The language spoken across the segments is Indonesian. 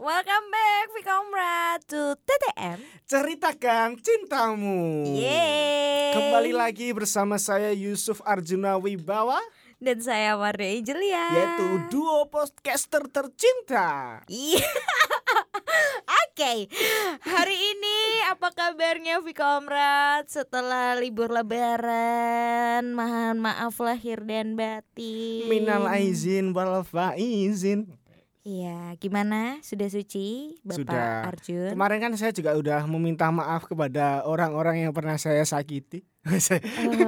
Welcome back Vikomrad to TTM Ceritakan cintamu. Yeay. Kembali lagi bersama saya Yusuf Arjuna Wibawa. Dan saya Warda Angelia Yaitu duo podcaster tercinta. Iya. Oke. Hari ini apa kabarnya Vikomrad Setelah libur lebaran Mohon maaf lahir dan batin. Minal aizin wal faizin Iya, gimana? Sudah suci, Bapak Sudah. Arjun? Kemarin kan saya juga udah meminta maaf kepada orang-orang yang pernah saya sakiti Oh,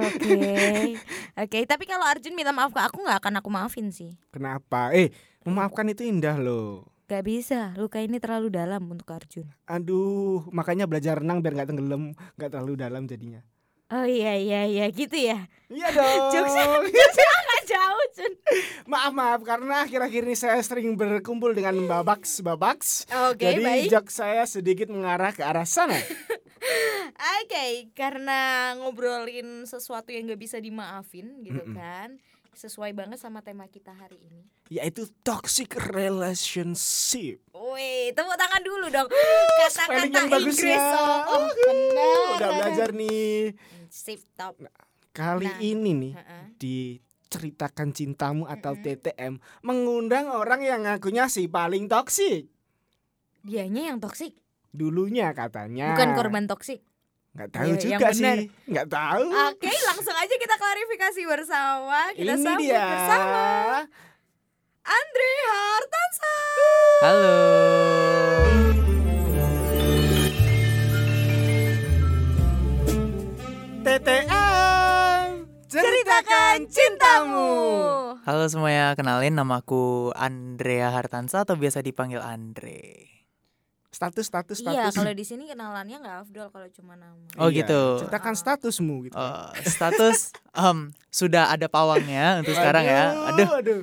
Oke, oke. Tapi kalau Arjun minta maaf ke aku nggak akan aku maafin sih. Kenapa? Eh, memaafkan itu indah loh Gak bisa, luka ini terlalu dalam untuk Arjun. Aduh, makanya belajar renang biar nggak tenggelam, nggak terlalu dalam jadinya. Oh iya iya iya gitu ya. Iya dong. jauh Jun. maaf maaf karena akhir-akhir ini saya sering berkumpul dengan babaks babaks. Oke Jadi baik. jok saya sedikit mengarah ke arah sana. Oke, karena ngobrolin sesuatu yang gak bisa dimaafin gitu Mm-mm. kan. Sesuai banget sama tema kita hari ini. Yaitu toxic relationship. Wih, tepuk tangan dulu dong. Kata-kata yang bagus Inggris. ya. Oh, oh, benar. Udah belajar nih. Sip top. Kali Nah. ini nih Heeh. di ceritakan cintamu atau TTM mengundang orang yang ngakunya si paling toksik. Dianya yang toksik, Dulunya katanya. bukan korban toksik. Nggak tahu yang juga benar. sih. Nggak tahu. Oke, langsung aja kita klarifikasi bersama. Kita Ini sambut dia. bersama Andre Hartansa. Halo. TTM ceritakan cintamu. Halo semuanya, kenalin namaku Andrea Hartansa atau biasa dipanggil Andre. Status status Iya, status. kalau di sini kenalannya nggak afdol kalau cuma nama. Oh Iya, gitu. Ceritakan statusmu gitu. Eh, status em, sudah ada pawangnya untuk sekarang ya. Aduh. aduh.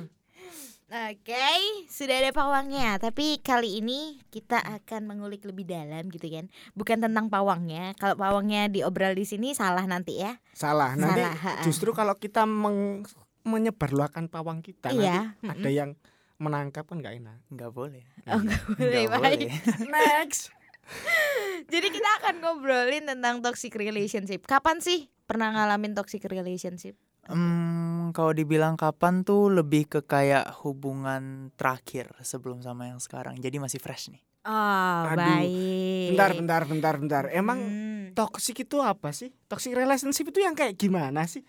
Oke, sudah ada pawangnya. Tapi kali ini kita akan mengulik lebih dalam gitu kan. Bukan tentang pawangnya. Kalau pawangnya diobrol di sini salah nanti ya. Salah. Nanti Salah, justru kalau kita meng- menyebarluaskan pawang kita Iya, nanti ada yang menangkap kan nggak enak. Nggak boleh. Oh, nggak boleh, Nggak baik. Next. Jadi kita akan ngobrolin tentang toxic relationship. Kapan sih pernah ngalamin toxic relationship? Hmm, kalau dibilang kapan tuh lebih ke kayak hubungan terakhir sebelum sama yang sekarang. Jadi masih fresh nih. Oh, Aduh, baik. Bentar, bentar, bentar, bentar. Emang Hmm. toxic itu apa sih? Toxic relationship itu yang kayak gimana sih?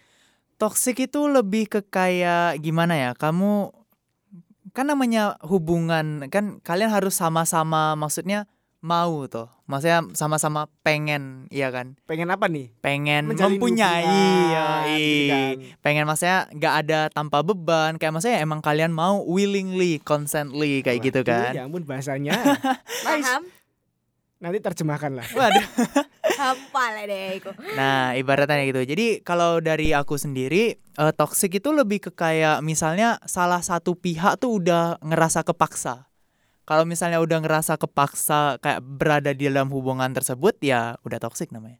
Toxic itu lebih ke kayak gimana ya? Kamu kan namanya hubungan kan kalian harus sama-sama maksudnya mau tuh. Maksudnya sama-sama pengen, iya kan? Pengen apa nih? Pengen Menjalin mempunyai, hubungan, yoi. gitu kan. pengen maksudnya nggak ada tanpa beban. Kayak maksudnya emang kalian mau willingly, consently kayak gitu Waduh, kan? Ya ampun bahasanya. nice. Paham? Nanti terjemahkan lah. Waduh. Hafal deh aku. Nah, ibaratnya gitu. Jadi kalau dari aku sendiri, eh, toxic itu lebih ke kayak misalnya salah satu pihak tuh udah ngerasa kepaksa. Kalau misalnya udah ngerasa kepaksa kayak berada di dalam hubungan tersebut, ya udah toxic namanya.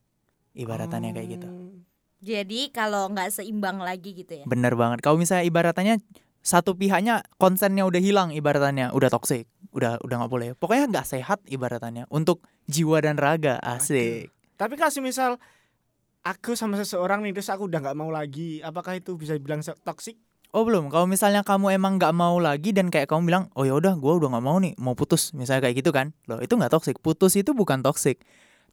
Ibaratnya kayak gitu. Hmm. Jadi kalau nggak seimbang lagi gitu ya. Bener banget. Kalau misalnya ibaratnya satu pihaknya konsennya udah hilang ibaratnya udah toxic udah udah nggak boleh pokoknya nggak sehat ibaratnya untuk jiwa dan raga asik Tapi kalau misal aku sama seseorang nih terus aku udah nggak mau lagi, apakah itu bisa dibilang se- toxic? Oh belum, kalau misalnya kamu emang nggak mau lagi dan kayak kamu bilang, oh ya udah, gue udah nggak mau nih, mau putus, misalnya kayak gitu kan, loh itu nggak toxic. Putus itu bukan toxic.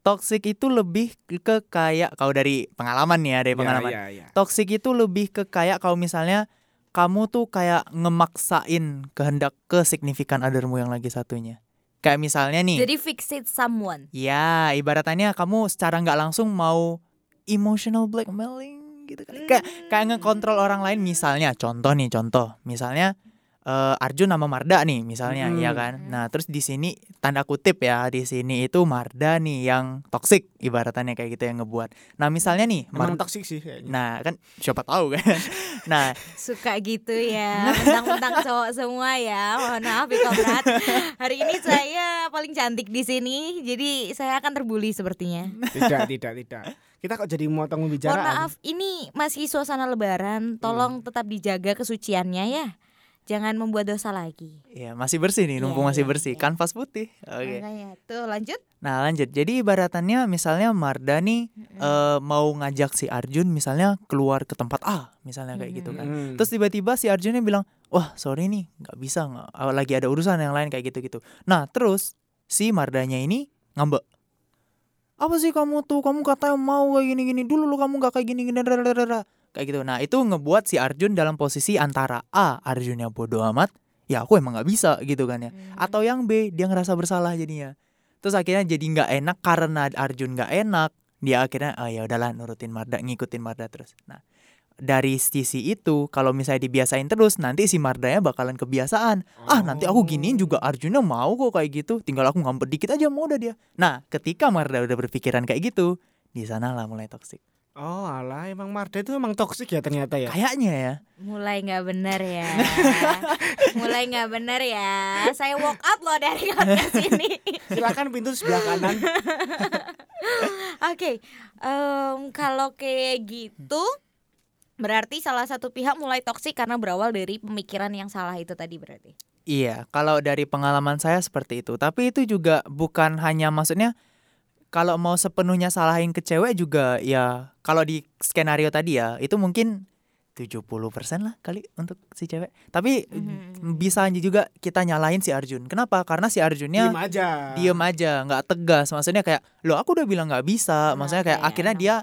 Toxic itu lebih ke kayak kalau dari pengalaman nih ya, dari pengalaman. Ya, ya, ya. Toxic itu lebih ke kayak kalau misalnya kamu tuh kayak ngemaksain kehendak ke signifikan othermu yang lagi satunya. Kayak misalnya nih, Jadi fixate someone. ya ibaratnya kamu secara nggak langsung mau emotional blackmailing gitu kan. Kayak kayak ngekontrol orang lain. Misalnya contoh nih contoh. Misalnya eh, Arjun sama Marda nih misalnya Mm-mm. ya kan? Nah terus di sini tanda kutip ya di sini itu Marda nih yang toksik ibaratnya kayak gitu yang ngebuat. Nah misalnya nih Emang Marda toxic sih kayaknya. nah kan siapa tahu kan. Nah Suka gitu ya Mentang-mentang cowok semua ya. Mohon maaf ya Komrad Hari ini saya paling cantik di sini Jadi saya akan terbuli sepertinya. Tidak, tidak, tidak. Kita kok jadi motong Mohon pembicaraan? maaf ini masih suasana lebaran Tolong tetap dijaga kesuciannya ya jangan membuat dosa lagi. Iya, masih bersih nih, Iya, mumpung masih iya, bersih. iya. Kanvas putih. Oke. Makanya tuh lanjut. Nah, lanjut. Jadi ibaratannya misalnya Marda nih eh, mau ngajak si Arjun misalnya keluar ke tempat A, misalnya kayak gitu kan. Mm. Terus tiba-tiba si Arjunnya bilang, wah sorry nih nggak bisa nggak ah, lagi ada urusan yang lain kayak gitu-gitu. Nah terus si Mardanya ini ngambek. Apa sih kamu tuh? Kamu katanya mau kayak gini-gini dulu lu kamu nggak kayak gini-gini dadadadada." kayak gitu. Nah itu ngebuat si Arjun dalam posisi antara A Arjunnya bodoh amat, ya aku emang nggak bisa gitu kan ya. Hmm. Atau yang B dia ngerasa bersalah jadinya. Terus akhirnya jadi nggak enak karena Arjun nggak enak. Dia akhirnya ah ya udahlah nurutin Marda ngikutin Marda terus. Nah dari sisi itu kalau misalnya dibiasain terus nanti si Mardanya bakalan kebiasaan ah nanti aku giniin juga Arjuna mau kok kayak gitu tinggal aku ngambek dikit aja mau udah dia nah ketika Marda udah berpikiran kayak gitu di sanalah mulai toksik Oh alah emang Marda itu emang toksik ya ternyata ya. kayaknya ya Mulai nggak benar ya. Mulai nggak benar ya. Saya walk out loh dari podcast ini. Silakan pintu sebelah kanan. Oke, em, kalau kayak gitu berarti salah satu pihak mulai toksik karena berawal dari pemikiran yang salah itu tadi berarti. iya kalau dari pengalaman saya seperti itu tapi itu juga bukan hanya maksudnya kalau mau sepenuhnya salahin ke cewek juga ya kalau di skenario tadi ya itu mungkin 70% lah kali untuk si cewek tapi Mhm. bisa juga kita nyalahin si Arjun kenapa karena si Arjunnya Diem aja. diem aja nggak tegas maksudnya kayak lo aku udah bilang nggak bisa maksudnya kayak Oke, akhirnya enak. dia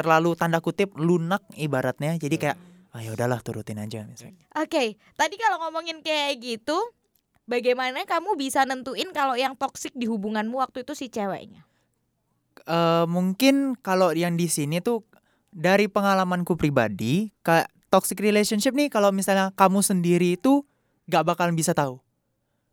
terlalu tanda kutip lunak ibaratnya. Jadi kayak ah ya udahlah turutin aja misalnya. Oke, tadi kalau ngomongin kayak gitu, bagaimana kamu bisa nentuin kalau yang toksik di hubunganmu waktu itu si ceweknya? Eh, mungkin kalau yang di sini tuh dari pengalamanku pribadi kayak toxic relationship nih kalau misalnya kamu sendiri itu nggak bakalan bisa tahu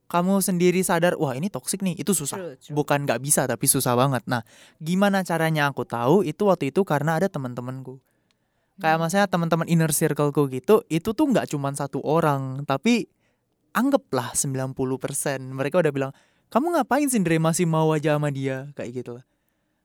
kamu sendiri sadar wah ini toxic nih itu susah. True, true. bukan nggak bisa tapi susah banget. Nah gimana caranya aku tahu itu waktu itu karena ada teman-temanku. Kayak maksudnya teman-teman inner circleku gitu itu tuh nggak cuman satu orang tapi anggaplah 90% mereka udah bilang kamu ngapain sih Dre? Masih mau aja sama dia? Kayak gitu lah.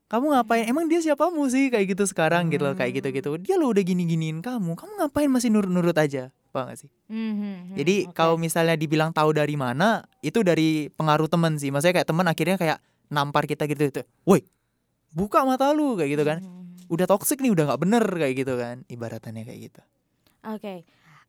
Kamu ngapain? Emang dia siapamu sih? Kayak gitu sekarang gitu loh kayak gitu gitu dia lo udah gini giniin kamu. Kamu ngapain masih nurut nurut aja paham gak sih Mhm, jadi oke. kalau misalnya dibilang tahu dari mana itu dari pengaruh teman sih maksudnya kayak teman akhirnya kayak nampar kita gitu gitu woi buka mata lu kayak gitu kan Mhm. udah toxic nih udah nggak bener kayak gitu kan ibaratannya kayak gitu Oke.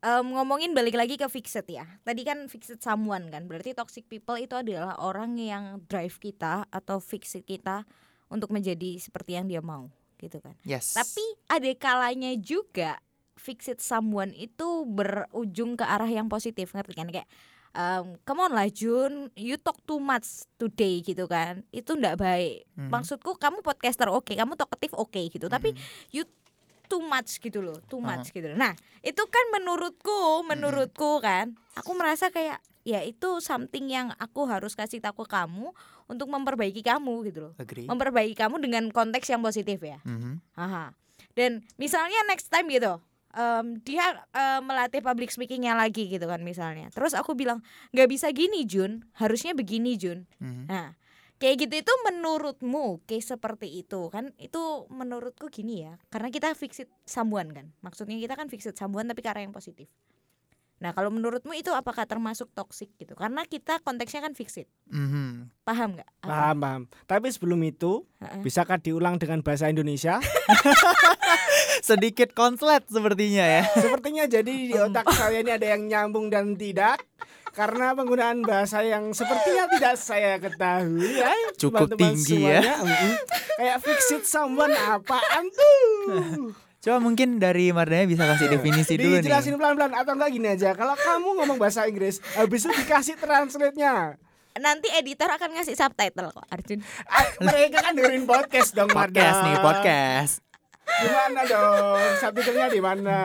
Em, ngomongin balik lagi ke fixed ya. Tadi kan fixed someone kan. Berarti toxic people itu adalah orang yang drive kita atau fixed kita untuk menjadi seperti yang dia mau, gitu kan. yes Tapi ada kalanya juga fixed someone itu berujung ke arah yang positif, ngerti kan? Kayak em, come on lah Jun, you talk too much today gitu kan. Itu ndak baik. Mhm. Maksudku kamu podcaster oke, kamu talkative oke gitu. Tapi Mhm. you too much gitu loh, too much gitu. loh. Nah, itu kan menurutku, menurutku kan, aku merasa kayak ya itu something yang aku harus kasih tahu ke kamu untuk memperbaiki kamu gitu loh. agree Memperbaiki kamu dengan konteks yang positif ya. Mhm. Aha. Dan misalnya next time gitu, em, dia em, melatih public speakingnya lagi gitu kan misalnya. Terus aku bilang nggak bisa gini Jun, harusnya begini Jun. Mhm. Nah, kayak gitu itu menurutmu case seperti itu kan? Itu menurutku gini ya, karena kita fixed sambuan kan. Maksudnya kita kan fixed sambuan tapi ke arah yang positif. Nah, kalau menurutmu itu apakah termasuk toxic gitu? Karena kita konteksnya kan fixed. Mhm. Paham nggak? Paham, paham. Tapi sebelum itu, Heeh. bisakah diulang dengan bahasa Indonesia? sedikit konslet sepertinya ya Sepertinya jadi di otak saya ini ada yang nyambung dan tidak karena penggunaan bahasa yang sepertinya tidak saya ketahui ya Cukup tinggi ya. semuanya. Mm-mm. kayak fix it someone apaan tuh coba mungkin dari Mardanya bisa kasih definisi dulu nih dijelasin pelan-pelan atau enggak gini aja kalau kamu ngomong bahasa Inggris habis itu dikasih translate-nya Nanti editor akan ngasih subtitle kok, Arjun. Ah, mereka kan dengerin podcast dong podcast Marda. nih podcast gimana dong subtitlenya di mana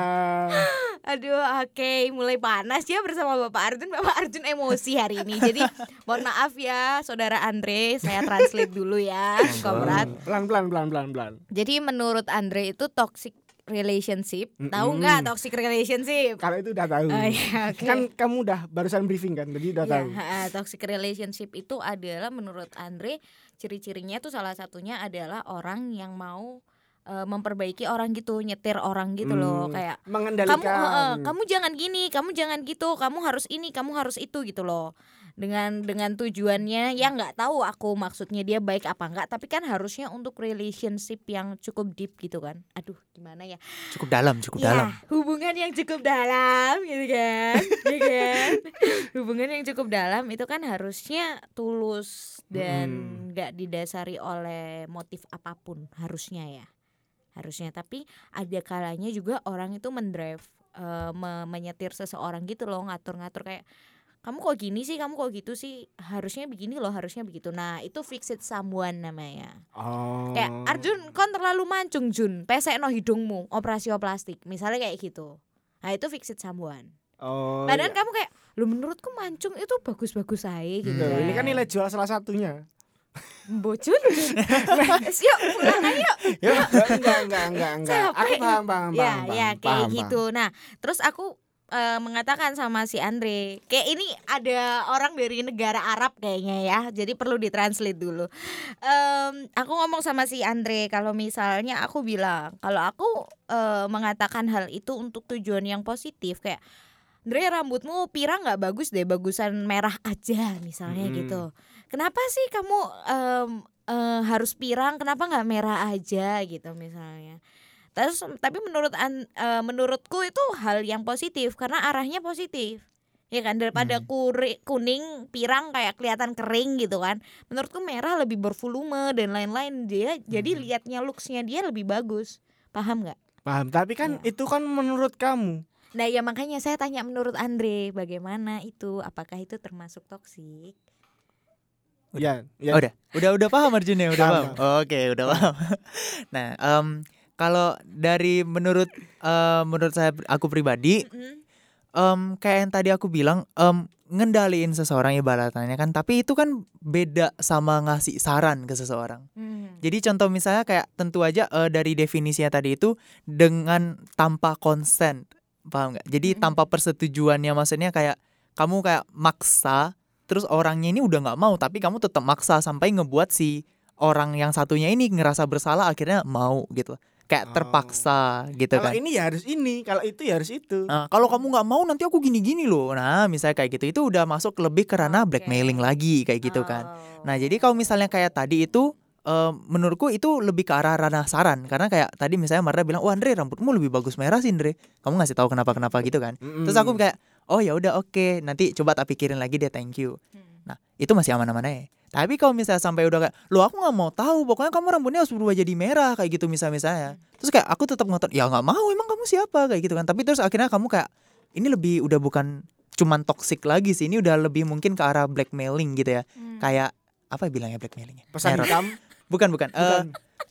Aduh, oke, mulai panas ya bersama Bapak Arjun. Bapak Arjun emosi hari ini. Jadi, mohon maaf ya, Saudara Andre, saya translate dulu ya, Komrad. pelan-pelan pelan-pelan pelan Jadi menurut Andre itu toxic relationship. Tahu Mm-mm. nggak toxic relationship? kalau itu udah tahu Oh, iya, oke. kan kamu udah barusan briefing kan jadi udah Iya, tahu ha, toxic relationship itu adalah menurut Andre ciri-cirinya tuh salah satunya adalah orang yang mau eh, memperbaiki orang gitu, nyetir orang gitu loh, Hmm, kayak kamu mengendalikan. heeh, kamu jangan gini, kamu jangan gitu, kamu harus ini, kamu harus itu gitu loh. Dengan dengan tujuannya ya nggak tahu aku maksudnya dia baik apa enggak, tapi kan harusnya untuk relationship yang cukup deep gitu kan. Aduh, gimana ya? Cukup dalam, cukup Ya, dalam. hubungan yang cukup dalam gitu kan. ya kan? Hubungan yang cukup dalam itu kan harusnya tulus dan Hmm. nggak didasari oleh motif apa pun harusnya ya. Harusnya tapi ada kalanya juga orang itu mendrive eh, me- menyetir seseorang gitu loh, ngatur-ngatur kayak kamu kok gini sih, kamu kok gitu sih, harusnya begini loh, harusnya begitu. Nah, itu fix it someone namanya. Oh. Kayak Arjun kon terlalu mancung Jun Pesekno hidungmu Operasi plastik Misalnya kayak gitu Nah itu fix it someone Oh. Padahal iya. kamu kayak Lu menurutku mancung itu bagus-bagus aja gitu Hmm. Ini kan nilai jual salah satunya. Bocun Yuk pulang aja yuk Ya, enggak, enggak, enggak, enggak. Aku paham, paham, Ya paham, ya paham, kayak paham, gitu Nah terus aku eh, mengatakan sama si Andre kayak ini ada orang dari negara Arab kayaknya ya jadi perlu ditranslate dulu. Em, aku ngomong sama si Andre kalau misalnya aku bilang kalau aku eh, mengatakan hal itu untuk tujuan yang positif kayak Andre rambutmu pirang nggak? Bagus deh bagusan merah aja misalnya Mm-mm. gitu. Kenapa sih kamu em, eh, harus pirang? Kenapa nggak merah aja? gitu misalnya Terus tapi menurut an, eh, menurutku itu hal yang positif karena arahnya positif. Ya kan daripada Hmm. kuri- kuning, pirang kayak kelihatan kering gitu kan. Menurutku merah lebih bervolume dan lain-lain dia jadi Hmm. liatnya looksnya dia lebih bagus. Paham nggak? Paham, tapi kan Iya. itu kan menurut kamu. Nah ya makanya saya tanya menurut Andre bagaimana itu apakah itu termasuk toksik? Ya, ya. Oh, udah, udah, udah paham Arjun ya, udah Paham, paham. Oke, udah paham. nah, em, kalau dari menurut eh, menurut saya aku pribadi, em, kayak yang tadi aku bilang, em, ngendaliin seseorang ibaratnya kan, tapi itu kan beda sama ngasih saran ke seseorang. Hmm. Jadi contoh misalnya kayak tentu aja eh, dari definisinya tadi itu dengan tanpa consent, paham nggak? Jadi Mm. tanpa persetujuannya, maksudnya kayak kamu kayak maksa, terus orangnya ini udah nggak mau, tapi kamu tetap maksa sampai ngebuat si orang yang satunya ini ngerasa bersalah akhirnya mau gitu, kayak Oh. terpaksa gitu Kalau kan. ini ya harus ini, kalau itu ya harus itu. Nah, kalau kamu nggak mau nanti aku gini-gini loh. Nah, misalnya kayak gitu itu udah masuk lebih ke ranah Oke. blackmailing lagi kayak gitu kan. Oh. Nah, jadi kalau misalnya kayak tadi itu eh, menurutku itu lebih ke arah ranah saran karena kayak tadi misalnya Marta bilang, "Wah, Andre, rambutmu lebih bagus merah sih, Andre." Kamu ngasih tahu kenapa-kenapa gitu kan. Mm-mm. Terus aku kayak, "Oh, ya udah oke, nanti coba tak pikirin lagi deh, thank you." Hmm. Nah, itu masih aman-aman aja. Tapi kalau misalnya sampai udah kayak, "Loh, aku nggak mau tahu, pokoknya kamu rambutnya harus berubah jadi merah." kayak gitu misalnya misalnya. Terus kayak aku tetap ngotot, "Ya nggak mau, emang kamu siapa?" kayak gitu kan. Tapi terus akhirnya kamu kayak ini lebih udah bukan cuman toxic lagi sih, ini udah lebih mungkin ke arah blackmailing gitu ya. Hmm. Kayak apa ya bilangnya blackmailingnya? pesan Neror. hitam. Bukan bukan. Eh, Bukan.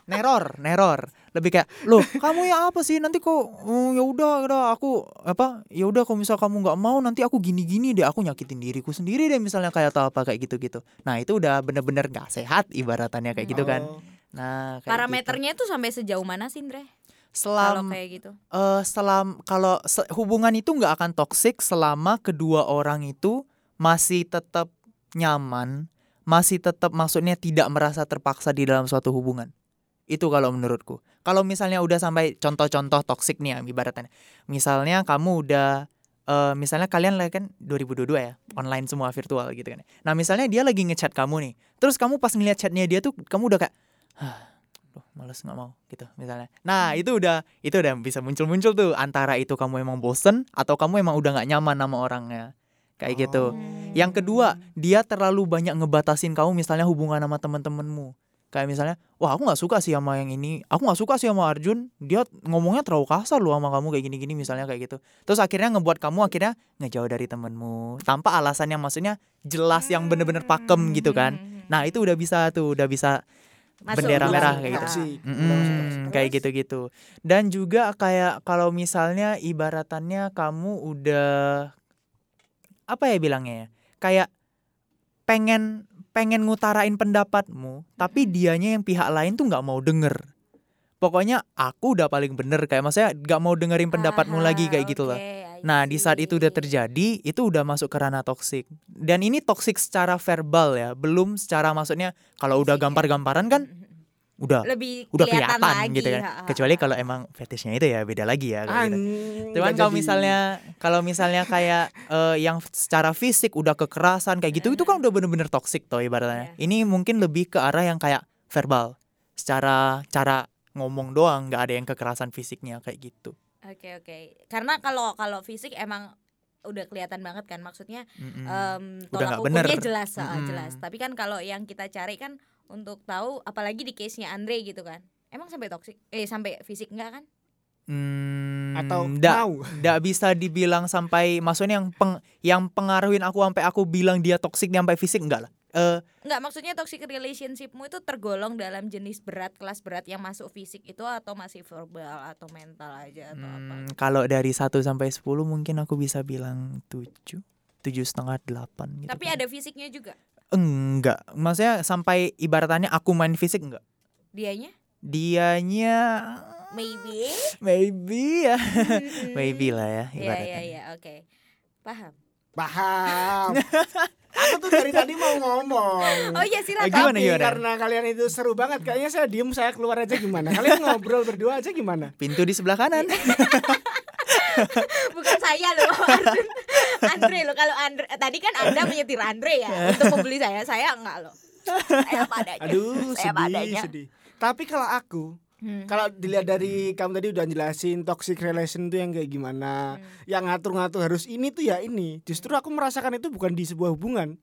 neror, neror. Lebih kayak, "Loh, kamu ya apa sih? Nanti kok oh, ya udah, udah aku apa? Ya udah kalau misal kamu nggak mau nanti aku gini-gini deh, aku nyakitin diriku sendiri deh misalnya kayak atau apa kayak gitu-gitu." Nah, itu udah bener-bener gak sehat ibaratannya kayak gitu kan. Oh. Nah, kayak gitu. Parameternya tuh sampai sejauh mana sih, Andre? Kalau selam kayak gitu. eh selam kalau se- hubungan itu nggak akan toksik selama kedua orang itu masih tetap nyaman, masih tetap maksudnya tidak merasa terpaksa di dalam suatu hubungan. Itu kalau menurutku. Kalau misalnya udah sampai contoh-contoh toksik nih ya, ibaratnya. Misalnya kamu udah eh misalnya kalian lagi kan 2022 ya, online semua virtual gitu kan. Nah, misalnya dia lagi ngechat kamu nih. Terus kamu pas ngeliat chatnya dia tuh kamu udah kayak "Hah, Duh, males nggak mau gitu misalnya. Nah itu udah itu udah bisa muncul-muncul tuh antara itu kamu emang bosen atau kamu emang udah nggak nyaman sama orangnya kayak gitu. Hmm. Yang kedua dia terlalu banyak ngebatasin kamu misalnya hubungan sama teman-temanmu. Kayak misalnya, wah aku nggak suka sih sama yang ini, aku nggak suka sih sama Arjun, dia ngomongnya terlalu kasar loh sama kamu kayak gini-gini misalnya kayak gitu. Terus akhirnya ngebuat kamu akhirnya ngejauh dari temenmu tanpa alasan yang maksudnya jelas yang bener-bener pakem gitu kan. Hmm. Nah itu udah bisa tuh, udah bisa Masuk bendera merah sih. kayak gitu. Udah masuk toksik. kayak gitu-gitu. Dan juga kayak kalau misalnya ibaratannya kamu udah apa ya bilangnya ya? Kayak pengen pengen ngutarain pendapatmu, tapi dianya yang pihak lain tuh nggak mau denger. Pokoknya aku udah paling bener kayak maksudnya nggak mau dengerin pendapatmu Aha, lagi kayak gitu lah. oke, I Nah, di saat itu udah terjadi, itu udah masuk ke ranah toksik. Dan ini toksik secara verbal ya, belum secara maksudnya kalau udah ya. gampar-gamparan kan udah lebih udah kelihatan, kelihatan lagi gitu kan. ha, ha, Kecuali kalau emang fetishnya itu ya beda lagi ya. kalau gitu. An, Cuman kalau misalnya kalau misalnya kayak eh, yang secara fisik udah kekerasan kayak gitu itu kan udah bener-bener toxic toh ibaratnya. Iya. Ini mungkin lebih ke arah yang kayak verbal. Secara cara ngomong doang nggak ada yang kekerasan fisiknya kayak gitu. Oke oke. Karena kalau kalau fisik emang udah kelihatan banget kan maksudnya em, Hmm. Udah tolak bener. jelas ah, Mm-mm. jelas. Tapi kan kalau yang kita cari kan untuk tahu apalagi di case-nya Andre gitu kan. Emang sampai toksik eh sampai fisik enggak kan? Hmm, atau nggak mau nggak bisa dibilang sampai maksudnya yang peng, yang pengaruhin aku sampai aku bilang dia toxic sampai fisik enggak lah. Eh Enggak, maksudnya toxic relationshipmu itu tergolong dalam jenis berat, kelas berat yang masuk fisik itu atau masih verbal atau mental aja atau apa? Hmm, kalau dari 1 sampai 10 mungkin aku bisa bilang 7 tujuh setengah delapan gitu. Tapi ada fisiknya juga. Enggak maksudnya sampai ibaratnya aku main fisik enggak Dianya? dianya Maybe. maybe ya Mm-mm. maybe lah ya Iya iya ibaratnya iya, oke. Paham. paham aku tuh dari tadi mau ngomong Oh iya silakan. Eh, gimana, Tapi gimana? karena kalian itu seru banget kayaknya saya diem saya keluar aja gimana kalian ngobrol berdua aja gimana pintu di sebelah kanan Bukan saya loh, Andre, Andre loh. Kalau Andre tadi kan Anda menyetir Andre ya untuk membeli saya. Saya enggak loh. Saya apa adanya. aduh Saya sedih adanya. sedih tapi kalau aku Hmm. kalau dilihat dari kamu tadi udah jelasin toxic relation itu yang kayak gimana Hmm. yang ngatur-ngatur harus ini tuh ya ini justru aku merasakan itu bukan di sebuah hubungan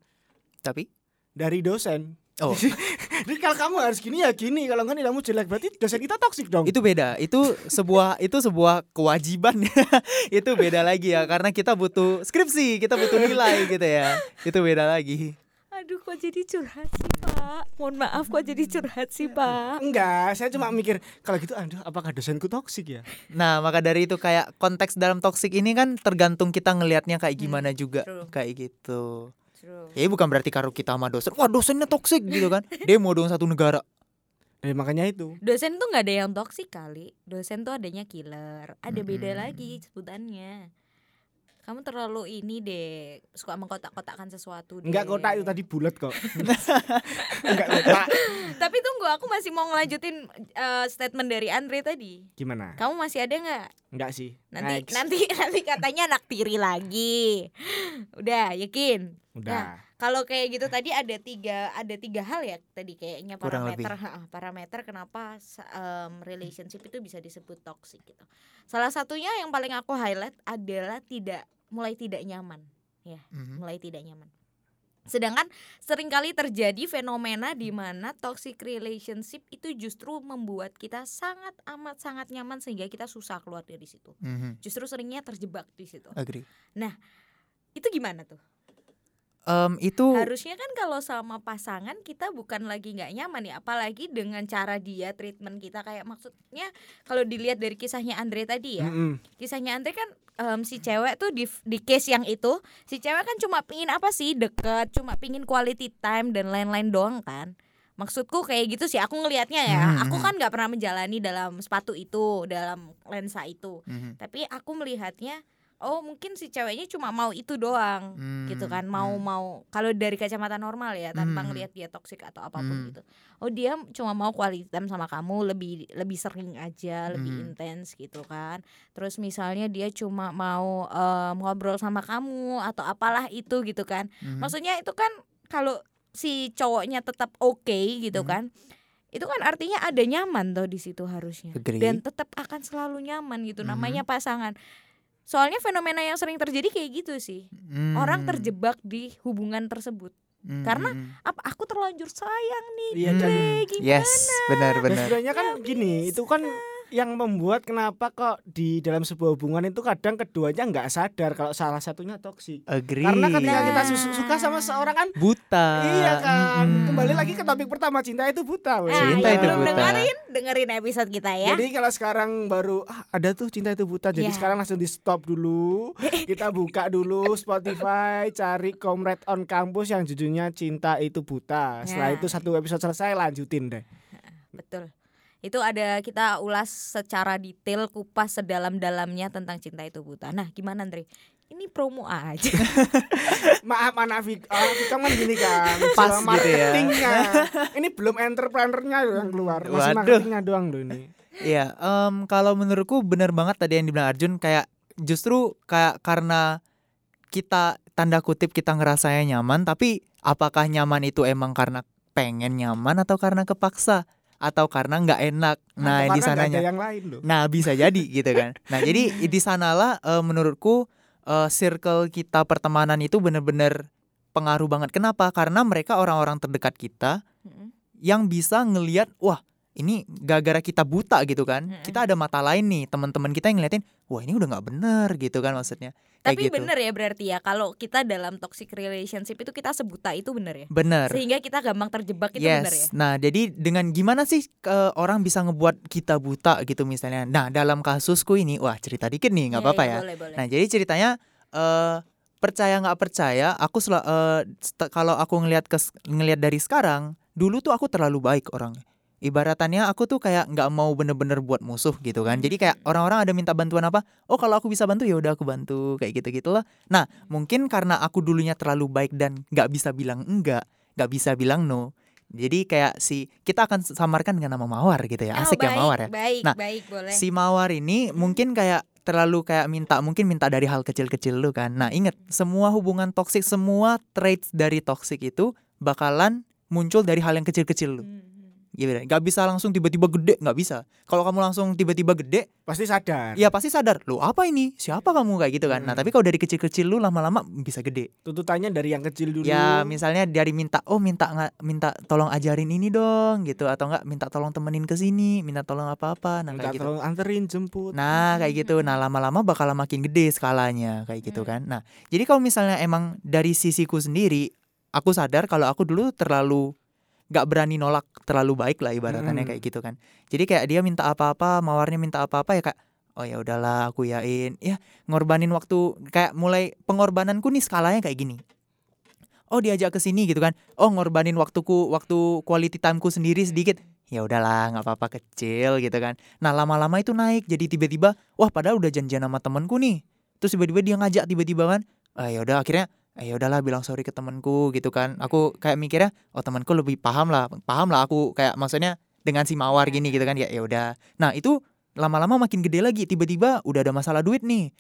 tapi dari dosen oh jadi kalau kamu harus gini ya gini. Kalau enggak nilaimu jelek. Berarti dosen kita toxic dong. Itu beda. Itu sebuah itu sebuah kewajiban. Itu beda lagi ya. Karena kita butuh skripsi. Kita butuh nilai gitu ya. Itu beda lagi. Aduh kok jadi curhat sih Pak? Mohon maaf kok jadi curhat sih Pak? Enggak saya cuma mikir kalau gitu aduh apakah dosenku toxic ya? Nah maka dari itu kayak konteks dalam toksik ini kan tergantung kita ngelihatnya kayak gimana juga. true. kayak gitu True. ya bukan berarti karo kita sama dosen wah dosennya toksik gitu kan demo dong satu negara Nah, makanya itu Dosen tuh nggak ada yang toksik kali Dosen tuh adanya killer Ada beda Mm-mm. lagi sebutannya Kamu terlalu ini deh Suka mengkotak-kotakkan sesuatu deh. enggak kotak itu tadi bulat kok enggak kotak Tapi tunggu aku masih mau ngelanjutin eh, statement dari Andre tadi gimana Kamu masih ada nggak? enggak sih Nanti Next. nanti nanti katanya anak tiri lagi. Udah yakin. Udah Kalau kayak gitu tadi ada tiga ada tiga hal ya tadi kayaknya parameter ha, parameter kenapa em, relationship itu bisa disebut toxic gitu. Salah satunya yang paling aku highlight adalah tidak mulai tidak nyaman ya Mhm. mulai tidak nyaman. Sedangkan sering kali terjadi fenomena di mana toxic relationship itu justru membuat kita sangat amat sangat nyaman sehingga kita susah keluar dari situ. Mhm. Justru seringnya terjebak di situ. agree Itu gimana tuh? Em, itu Harusnya kan kalau sama pasangan kita bukan lagi nggak nyaman ya, apalagi dengan cara dia treatment kita kayak maksudnya kalau dilihat dari kisahnya Andre tadi ya. Mm-mm. Kisahnya Andre kan em, si cewek tuh di di case yang itu, si cewek kan cuma pingin apa sih deket, cuma pingin quality time dan lain-lain doang kan. Maksudku kayak gitu sih aku ngelihatnya ya. Hmm, Aku hmm. kan nggak pernah menjalani dalam sepatu itu, dalam lensa itu. Mhm. Tapi aku melihatnya oh mungkin si ceweknya cuma mau itu doang gitu Hmm, kan mau hmm. mau kalau dari kacamata normal ya tanpa Hmm. ngelihat dia toksik atau apa pun Hmm. gitu oh dia cuma mau quality time sama kamu lebih lebih sering aja lebih Hmm. intens gitu kan terus misalnya dia cuma mau em, ngobrol sama kamu atau apalah itu gitu kan Mhm. maksudnya itu kan kalau si cowoknya tetap oke gitu Hmm. kan itu kan artinya ada nyaman tuh di situ harusnya Agree. dan tetap akan selalu nyaman gitu Mhm. namanya pasangan soalnya fenomena yang sering terjadi kayak gitu sih. Orang Hmm. terjebak di hubungan tersebut. Mhm. karena apa? Aku terlanjur sayang nih Iya, gue gimana? Yes benar Dan benar. sebenarnya kan gini, itu kan yang membuat kenapa kok di dalam sebuah hubungan itu kadang keduanya nggak sadar kalau salah satunya toksik. agree Karena ketika kita Nah. su- suka sama seorang kan buta iya kan. Mhm. Kembali lagi ke topik pertama cinta itu buta. weh. Nah, Cinta yang itu belum buta. dengerin dengerin episode kita ya Jadi kalau sekarang baru ah, ada tuh cinta itu buta. Jadi Iya. sekarang langsung di stop dulu. Kita buka dulu Spotify, cari Comrade on Campus yang judulnya Cinta itu Buta. Setelah Ya. itu satu episode selesai lanjutin deh. betul itu ada kita ulas secara detail kupas sedalam-dalamnya tentang cinta itu buta nah gimana Andre Ini promo aja. Maaf anak anak Fikam kan gini kan, Pas jual gitu ya. marketingnya. ini belum entrepreneurnya yang keluar, masih Waduh. marketingnya doang loh ini. Iya, em, kalau menurutku bener banget tadi yang dibilang Arjun kayak justru kayak karena kita tanda kutip kita ngerasanya nyaman, tapi apakah nyaman itu emang karena pengen nyaman atau karena kepaksa atau karena nggak enak? Nah, di sananya. yang lain loh. Nah, bisa jadi gitu kan. Nah, jadi di sanalah eh, menurutku eh, circle kita pertemanan itu bener-bener pengaruh banget. Kenapa? Karena mereka orang-orang terdekat kita yang bisa ngelihat wah ini gara-gara kita buta gitu kan Mm-mm. kita ada mata lain nih teman-teman kita yang ngeliatin wah ini udah nggak bener gitu kan maksudnya kayak Tapi gitu bener ya berarti ya kalau kita dalam toxic relationship itu kita sebuta itu bener ya. bener Sehingga kita gampang terjebak itu bener ya. yes nah jadi dengan gimana sih ke orang bisa ngebuat kita buta gitu misalnya nah dalam kasusku ini wah cerita dikit nih nggak Iya, apa-apa iya, ya Boleh, boleh. nah jadi ceritanya eh percaya nggak percaya aku sel- eh, st- kalau aku ngelihat ke ngelihat dari sekarang dulu tuh aku terlalu baik orangnya ibaratannya aku tuh kayak nggak mau bener-bener buat musuh gitu kan jadi kayak Hmm. orang-orang ada minta bantuan apa oh kalau aku bisa bantu ya udah aku bantu kayak gitu gitulah nah mungkin karena aku dulunya terlalu baik dan nggak bisa bilang enggak nggak bisa bilang no jadi kayak si kita akan samarkan dengan nama mawar gitu ya Oh, asik ya baik, mawar ya Baik, Nah, baik, boleh. si mawar ini mungkin kayak terlalu kayak minta mungkin minta dari hal kecil-kecil lu kan. Nah, inget semua hubungan toksik, semua traits dari toksik itu bakalan muncul dari hal yang kecil-kecil lu. Hmm. Gitu. Gak bisa langsung tiba-tiba gede, nggak bisa. Kalau kamu langsung tiba-tiba gede, Pasti sadar. ya pasti sadar, lu apa ini? Siapa kamu kayak gitu kan. Nah, Hmm. tapi kalau dari kecil-kecil lu lama-lama bisa gede. Tuntutannya dari yang kecil dulu. Ya, misalnya dari minta, oh minta nggak minta tolong ajarin ini dong gitu atau enggak minta tolong temenin ke sini, minta tolong apa-apa. Nah, Minta kayak gitu. tolong anterin jemput. Nah kayak gitu Nah lama-lama bakal makin gede skalanya Kayak gitu Hmm. kan Nah jadi kalau misalnya emang dari sisiku sendiri Aku sadar kalau aku dulu terlalu Gak berani nolak terlalu baik lah ibaratnya Hmm. kayak gitu kan Jadi kayak dia minta apa-apa Mawarnya minta apa-apa ya kayak Oh ya udahlah aku yain Ya ngorbanin waktu Kayak mulai pengorbananku nih skalanya kayak gini Oh diajak ke sini gitu kan Oh ngorbanin waktuku Waktu quality timeku sendiri sedikit ya udahlah nggak apa-apa kecil gitu kan Nah lama-lama itu naik jadi tiba-tiba wah padahal udah janjian sama temanku nih. Terus tiba-tiba dia ngajak tiba-tiba kan. Ah ya udah akhirnya ah, ya udahlah bilang sorry ke temanku gitu kan. Aku kayak mikirnya oh temanku lebih paham lah, paham lah aku kayak maksudnya dengan si mawar gini gitu kan ya ya udah. Nah itu lama-lama makin gede lagi tiba-tiba udah ada masalah duit nih.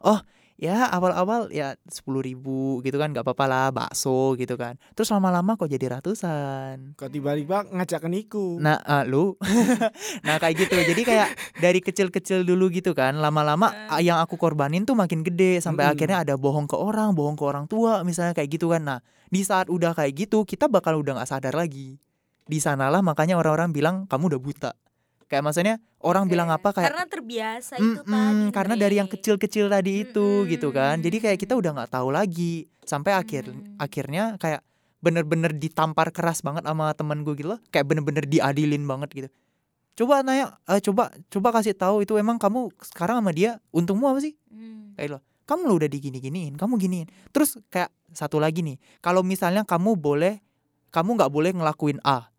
Oh ya awal-awal ya sepuluh ribu gitu kan nggak apa-apa lah bakso gitu kan. Terus lama-lama kok jadi ratusan. Kok tiba-tiba ngajak ke Niku. Nah, eh, lu. nah, kayak gitu. Jadi kayak dari kecil-kecil dulu gitu kan, lama-lama ah, yang aku korbanin tuh makin gede sampai Mm-mm. akhirnya ada bohong ke orang, bohong ke orang tua misalnya kayak gitu kan. Nah, di saat udah kayak gitu, kita bakal udah nggak sadar lagi. Di sanalah makanya orang-orang bilang kamu udah buta. Kayak maksudnya orang Oke. bilang apa kayak karena terbiasa itu "Mm-mm, tadi. karena Ndre. dari yang kecil-kecil tadi itu Mm-mm, gitu kan. Jadi kayak kita udah nggak tahu lagi sampai akhir akhirnya kayak bener-bener ditampar keras banget sama temen gue gitu loh. Kayak bener-bener diadilin banget gitu. Coba nanya, eh, coba coba kasih tahu itu emang kamu sekarang sama dia untungmu apa sih? Hmm. Kayak lo, kamu lo udah digini-giniin, kamu giniin. Terus kayak satu lagi nih, kalau misalnya kamu boleh, kamu nggak boleh ngelakuin A,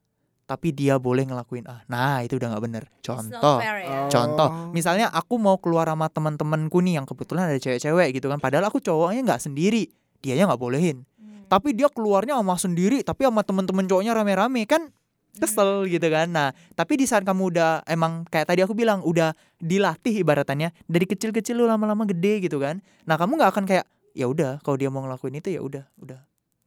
tapi dia boleh ngelakuin A. Nah itu udah nggak bener. Contoh, fair ya. Oh. Contoh, misalnya aku mau keluar sama teman-temanku nih yang kebetulan ada cewek-cewek gitu kan. Padahal aku cowoknya nggak sendiri, dianya nggak bolehin. Hmm. Tapi dia keluarnya sama sendiri, tapi sama teman-teman cowoknya rame-rame kan kesel gitu kan. Nah, tapi di saat kamu udah emang kayak tadi aku bilang udah dilatih ibaratannya dari kecil-kecil lu lama-lama gede gitu kan. Nah, kamu nggak akan kayak ya udah kalau dia mau ngelakuin itu ya udah, udah.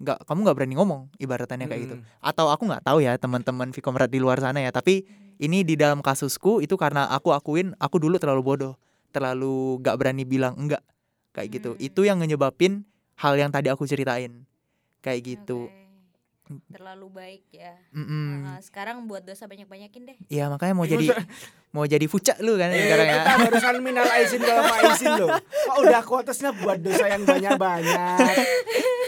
Nggak kamu nggak berani ngomong ibaratannya kayak gitu. Mm-mm. Atau aku nggak tahu ya teman-teman Vkomrad di luar sana ya, tapi ini di dalam kasusku itu karena aku akuin aku dulu terlalu bodoh, terlalu nggak berani bilang enggak kayak gitu. Hmm. Itu yang nyebabin hal yang tadi aku ceritain kayak gitu. Oke. Terlalu baik ya. Mm-mm. Nah, sekarang buat dosa banyak-banyakin deh. Iya makanya mau jadi mau jadi fucak lu kan Eh, sekarang ya. kita barusan minal aizin kalau Pak Aizin loh. Kok udah kuotesnya buat dosa yang banyak-banyak.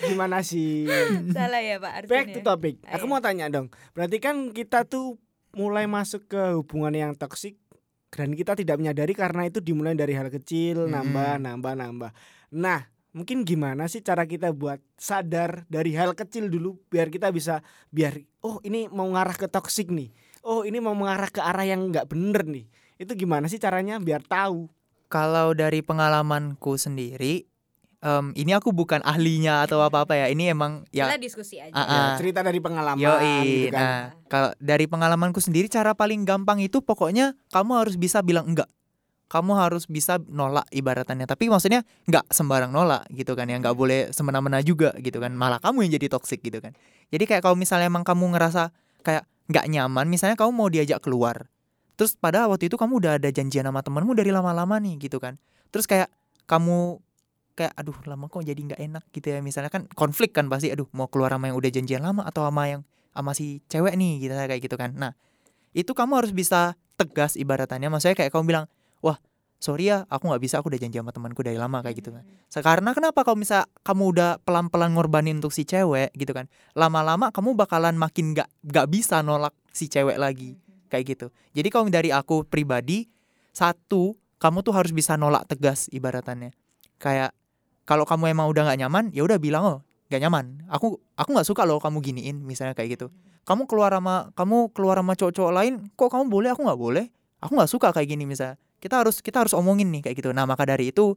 Gimana sih? Salah ya Pak Arjun Back ya. to topic. Aku mau tanya dong. Berarti kan kita tuh mulai masuk ke hubungan yang toksik dan kita tidak menyadari karena itu dimulai dari hal kecil, Mm-mm. nambah, nambah, nambah. Nah, mungkin gimana sih cara kita buat sadar dari hal kecil dulu biar kita bisa biar oh ini mau ngarah ke toksik nih. Oh, ini mau mengarah ke arah yang nggak bener nih. Itu gimana sih caranya biar tahu? Kalau dari pengalamanku sendiri em, ini aku bukan ahlinya atau apa-apa ya. Ini emang ya Kita diskusi aja. Ya, ah. cerita dari pengalaman Yoi, gitu kan. nah kalau dari pengalamanku sendiri cara paling gampang itu pokoknya kamu harus bisa bilang enggak. Kamu harus bisa nolak ibaratannya. Tapi maksudnya enggak sembarang nolak gitu kan ya, enggak boleh semena-mena juga gitu kan. Malah kamu yang jadi toksik gitu kan. Jadi kayak kalau misalnya emang kamu ngerasa kayak nggak nyaman, misalnya kamu mau diajak keluar. Terus padahal waktu itu kamu udah ada janjian sama temenmu dari lama-lama nih gitu kan. Terus kayak kamu kayak aduh lama kok jadi nggak enak gitu ya misalnya kan konflik kan pasti aduh mau keluar sama yang udah janjian lama atau sama yang sama si cewek nih gitu kayak gitu kan nah itu kamu harus bisa tegas ibaratannya maksudnya kayak kamu bilang wah sorry ya aku nggak bisa aku udah janji sama temanku dari lama kayak gitu kan. Karena kenapa kalau misal kamu udah pelan-pelan ngorbanin untuk si cewek gitu kan lama-lama kamu bakalan makin nggak nggak bisa nolak si cewek lagi kayak gitu. Jadi kalau dari aku pribadi satu kamu tuh harus bisa nolak tegas ibaratannya kayak kalau kamu emang udah nggak nyaman ya udah bilang oh nggak nyaman. Aku aku nggak suka loh kamu giniin misalnya kayak gitu. Kamu keluar sama kamu keluar sama cowok-cowok lain kok kamu boleh? Aku nggak boleh. Aku nggak suka kayak gini misalnya kita harus kita harus omongin nih kayak gitu nah maka dari itu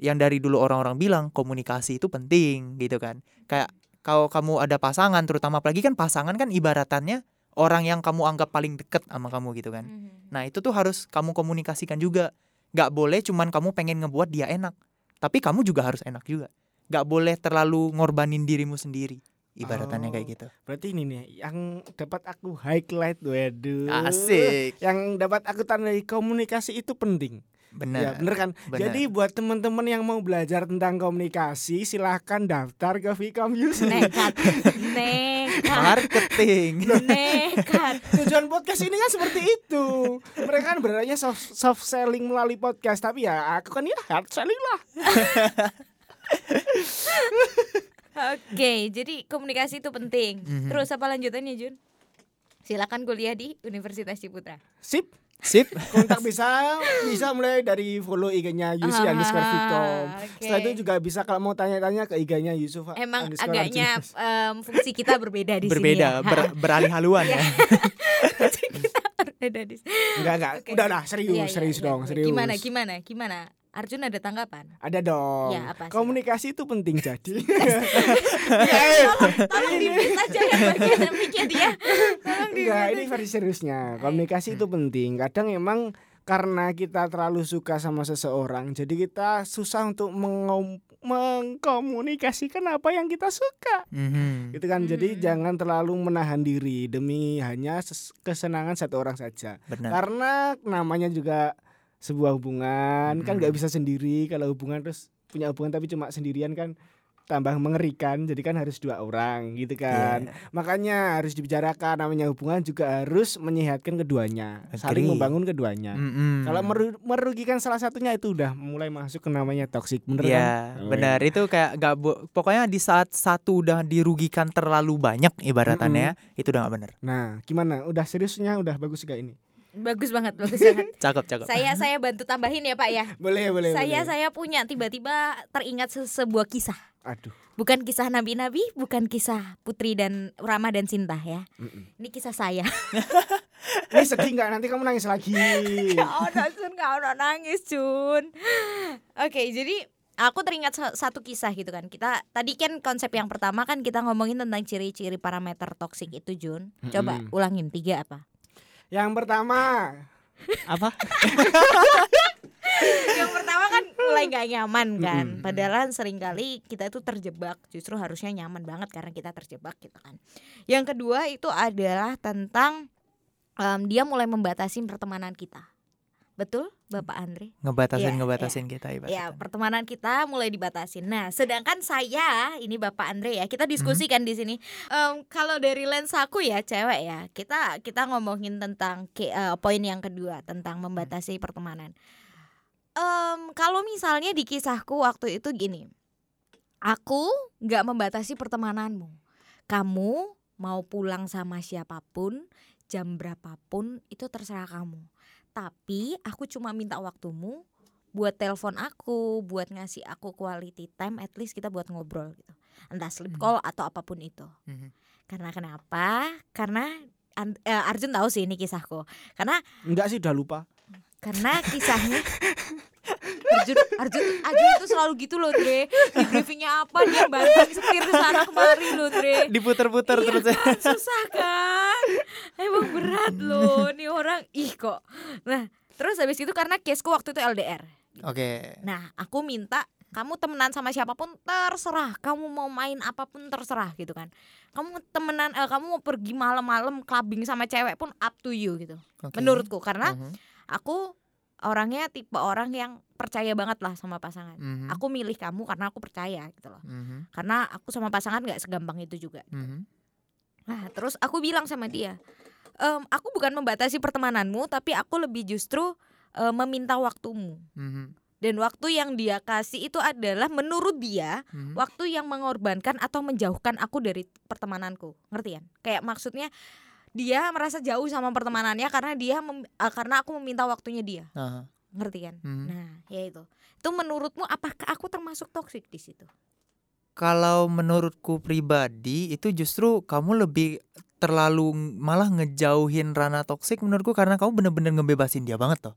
yang dari dulu orang-orang bilang komunikasi itu penting gitu kan kayak kalau kamu ada pasangan terutama apalagi kan pasangan kan ibaratannya orang yang kamu anggap paling deket sama kamu gitu kan Mhm. Nah itu tuh harus kamu komunikasikan juga. Gak boleh cuman kamu pengen ngebuat dia enak. Tapi kamu juga harus enak juga. Gak boleh terlalu ngorbanin dirimu sendiri. Ibaratannya Oh. kayak gitu. Berarti ini nih yang dapat aku highlight waduh. Asik. Yang dapat aku tandai komunikasi itu penting. Bener. Ya, bener kan? bener. Jadi buat teman-teman yang mau belajar tentang komunikasi silahkan daftar ke Vcom Music. Nekat. Nekat. Marketing. Nekat. Tujuan podcast ini kan seperti itu. Mereka kan berarti soft, soft selling melalui podcast, tapi ya aku kan ya hard selling lah. Oke, jadi komunikasi itu penting. Mhm. Terus apa lanjutannya, Jun? Silakan kuliah di Universitas Ciputra. Sip. Sip. Kontak bisa bisa mulai dari follow IG-nya Yusi Ah, underscore oke. Setelah itu juga bisa kalau mau tanya-tanya ke IG-nya Yusuf Emang underscore agaknya em, fungsi kita berbeda di sini Berbeda. ya. ber- beralih haluan ya. Fungsi kita berbeda di sini. Enggak enggak. Oke. Udah lah serius Iya, iya, serius iya. dong serius. Gimana gimana gimana? Arjun ada tanggapan? Ada dong. Ya, apa sih? Komunikasi itu penting jadi. Tolong dipis aja yang bagian yang mikir dia. Tolong Enggak, ini versi seriusnya. Komunikasi itu penting. Kadang emang karena kita terlalu suka sama seseorang, jadi kita susah untuk mengom- mengkomunikasikan apa yang kita suka. Mhm. Gitu kan. Jadi Hmm. jangan terlalu menahan diri demi hanya ses- kesenangan satu orang saja. Benar. Karena namanya juga sebuah hubungan kan Mm-mm. nggak bisa sendiri kalau hubungan terus punya hubungan tapi cuma sendirian kan tambah mengerikan jadi kan harus dua orang gitu kan Iya. makanya harus dibicarakan namanya hubungan juga harus menyehatkan keduanya saling Agree. membangun keduanya Mhm. kalau meru- merugikan salah satunya itu udah mulai masuk ke namanya toxic bener Iya, kan benar. Itu kayak gak pokoknya di saat satu udah dirugikan terlalu banyak ibaratannya, itu udah gak benar. nah gimana udah seriusnya udah bagus gak ini Bagus banget, bagus banget. Cakep, cakep. saya saya bantu tambahin ya, Pak ya. boleh boleh saya boleh. saya punya tiba-tiba teringat se- sebuah kisah. aduh Bukan kisah nabi-nabi, bukan kisah Putri dan Rama dan Sinta ya. Mm-mm. Ini kisah saya. ini sedih nggak nanti kamu nangis lagi Gak ono Jun, gak ono nangis Jun. Oke, jadi aku teringat sa- satu kisah gitu kan. Kita tadi kan konsep yang pertama kan kita ngomongin tentang ciri-ciri parameter toksik itu Jun. Coba Mm-mm. ulangin tiga apa? Yang pertama Apa? yang pertama kan mulai nggak nyaman kan. Mm-mm. Padahal sering kali kita itu terjebak. Justru harusnya nyaman banget karena kita terjebak gitu kan. Yang kedua itu adalah tentang em, dia mulai membatasi pertemanan kita. Betul, Bapak Andre? Ngebatasin, Iya, ngebatasin kita Ya, ibaratnya. pertemanan kita mulai dibatasi. Nah, sedangkan saya, ini Bapak Andre ya, kita diskusikan di sini. Em, kalau dari lensa aku ya, cewek ya, kita kita ngomongin tentang ke- eh, poin yang kedua tentang membatasi pertemanan. Em, kalau misalnya di kisahku waktu itu gini, aku nggak membatasi pertemananmu. Kamu mau pulang sama siapa pun, jam berapapun itu terserah kamu. Tapi aku cuma minta waktumu buat telepon aku, buat ngasih aku quality time, at least kita buat ngobrol gitu. Entah sleep Mhm. call atau apa pun itu. Mhm. Karena kenapa? Karena An- eh, Arjun tahu sih ini kisahku. Karena enggak sih udah lupa karena kisahnya Arjun Arjun Arjun itu selalu gitu loh Dre. Di briefingnya apa dia banting setir ke sana kemari loh Dre. Diputer-puter Iya terus. ya. kan, susah kan? Emang berat loh. Nih orang ih kok. Nah terus habis itu karena caseku waktu itu LDR Oke. nah aku minta kamu temenan sama siapa pun terserah. Kamu mau main apa pun terserah gitu kan. Kamu temenan eh, kamu mau pergi malam-malam clubbing sama cewek pun up to you gitu. Oke. menurutku karena Mhm, aku orangnya tipe orang yang percaya banget lah sama pasangan mhm, aku milih kamu karena aku percaya gitu loh mhm, karena aku sama pasangan nggak segampang itu juga mhm. Nah, terus aku bilang sama dia, "Em, aku bukan membatasi pertemananmu, tapi aku lebih justru eh, meminta waktumu. Mhm, Dan waktu yang dia kasih itu adalah menurut dia mhm. waktu yang mengorbankan atau menjauhkan aku dari pertemananku. Ngerti kan? Kayak maksudnya dia merasa jauh sama pertemanannya karena dia mem- eh, karena aku meminta waktunya dia. Aha, Ngerti kan? mhm. Nah, ya itu. Itu menurutmu apakah aku termasuk toksik di situ? Kalau menurutku pribadi itu justru kamu lebih terlalu malah ngejauhin ranah toksik menurutku karena kamu bener-bener ngebebasin dia banget toh.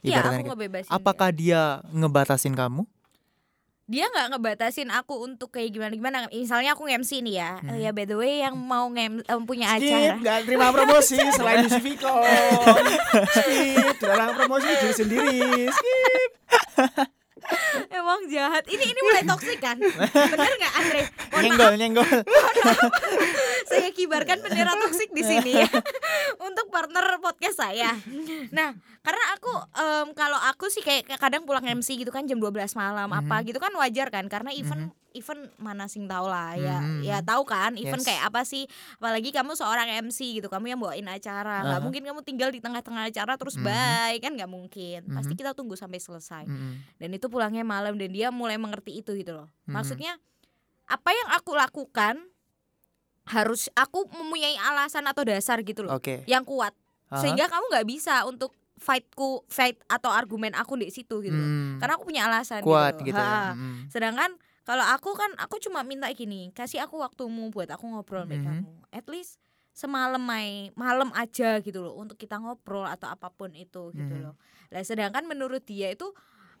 Iya, Ibaratnya aku ngebebasin. dia. Apakah dia ngebatasin kamu? Dia nggak ngebatasin aku untuk kayak gimana gimana misalnya aku nge-MC nih ya Hmm. Eh, ya by the way yang mau nge punya Skip, acara nggak terima promosi selain di Civico. Skip, dalam promosi diri sendiri. Skip. emang jahat. Ini ini mulai toksik kan? Bener nggak Andre? Mohon maaf, Nyenggol, nyenggol. saya kibarkan bendera toksik di sini ya. Untuk partner podcast saya. Nah karena aku em, kalau aku sih kayak kadang pulang MC gitu kan jam 12 malam apa Mhm. gitu kan wajar kan? Karena event event mana sing tahu lah ya Mhm. ya tahu kan event Yes. kayak apa sih apalagi kamu seorang MC gitu kamu yang bawain acara nggak Aha. mungkin kamu tinggal di tengah-tengah acara terus Mhm. bye kan nggak mungkin pasti Mhm. kita tunggu sampai selesai Mhm, dan itu pulangnya malam dan dia mulai mengerti itu gitu loh Mhm. maksudnya apa yang aku lakukan harus aku mempunyai alasan atau dasar gitu loh Oke. yang kuat Aha. sehingga kamu nggak bisa untuk fightku fight atau argumen aku di situ gitu. Hmm, karena aku punya alasan kuat gitu, gitu ya. Mhm. sedangkan kalau aku kan aku cuma minta gini kasih aku waktumu buat aku ngobrol sama Mhm. kamu at least semalam mai malam aja gitu loh untuk kita ngobrol atau apa pun itu gitu Mhm. loh lah sedangkan menurut dia itu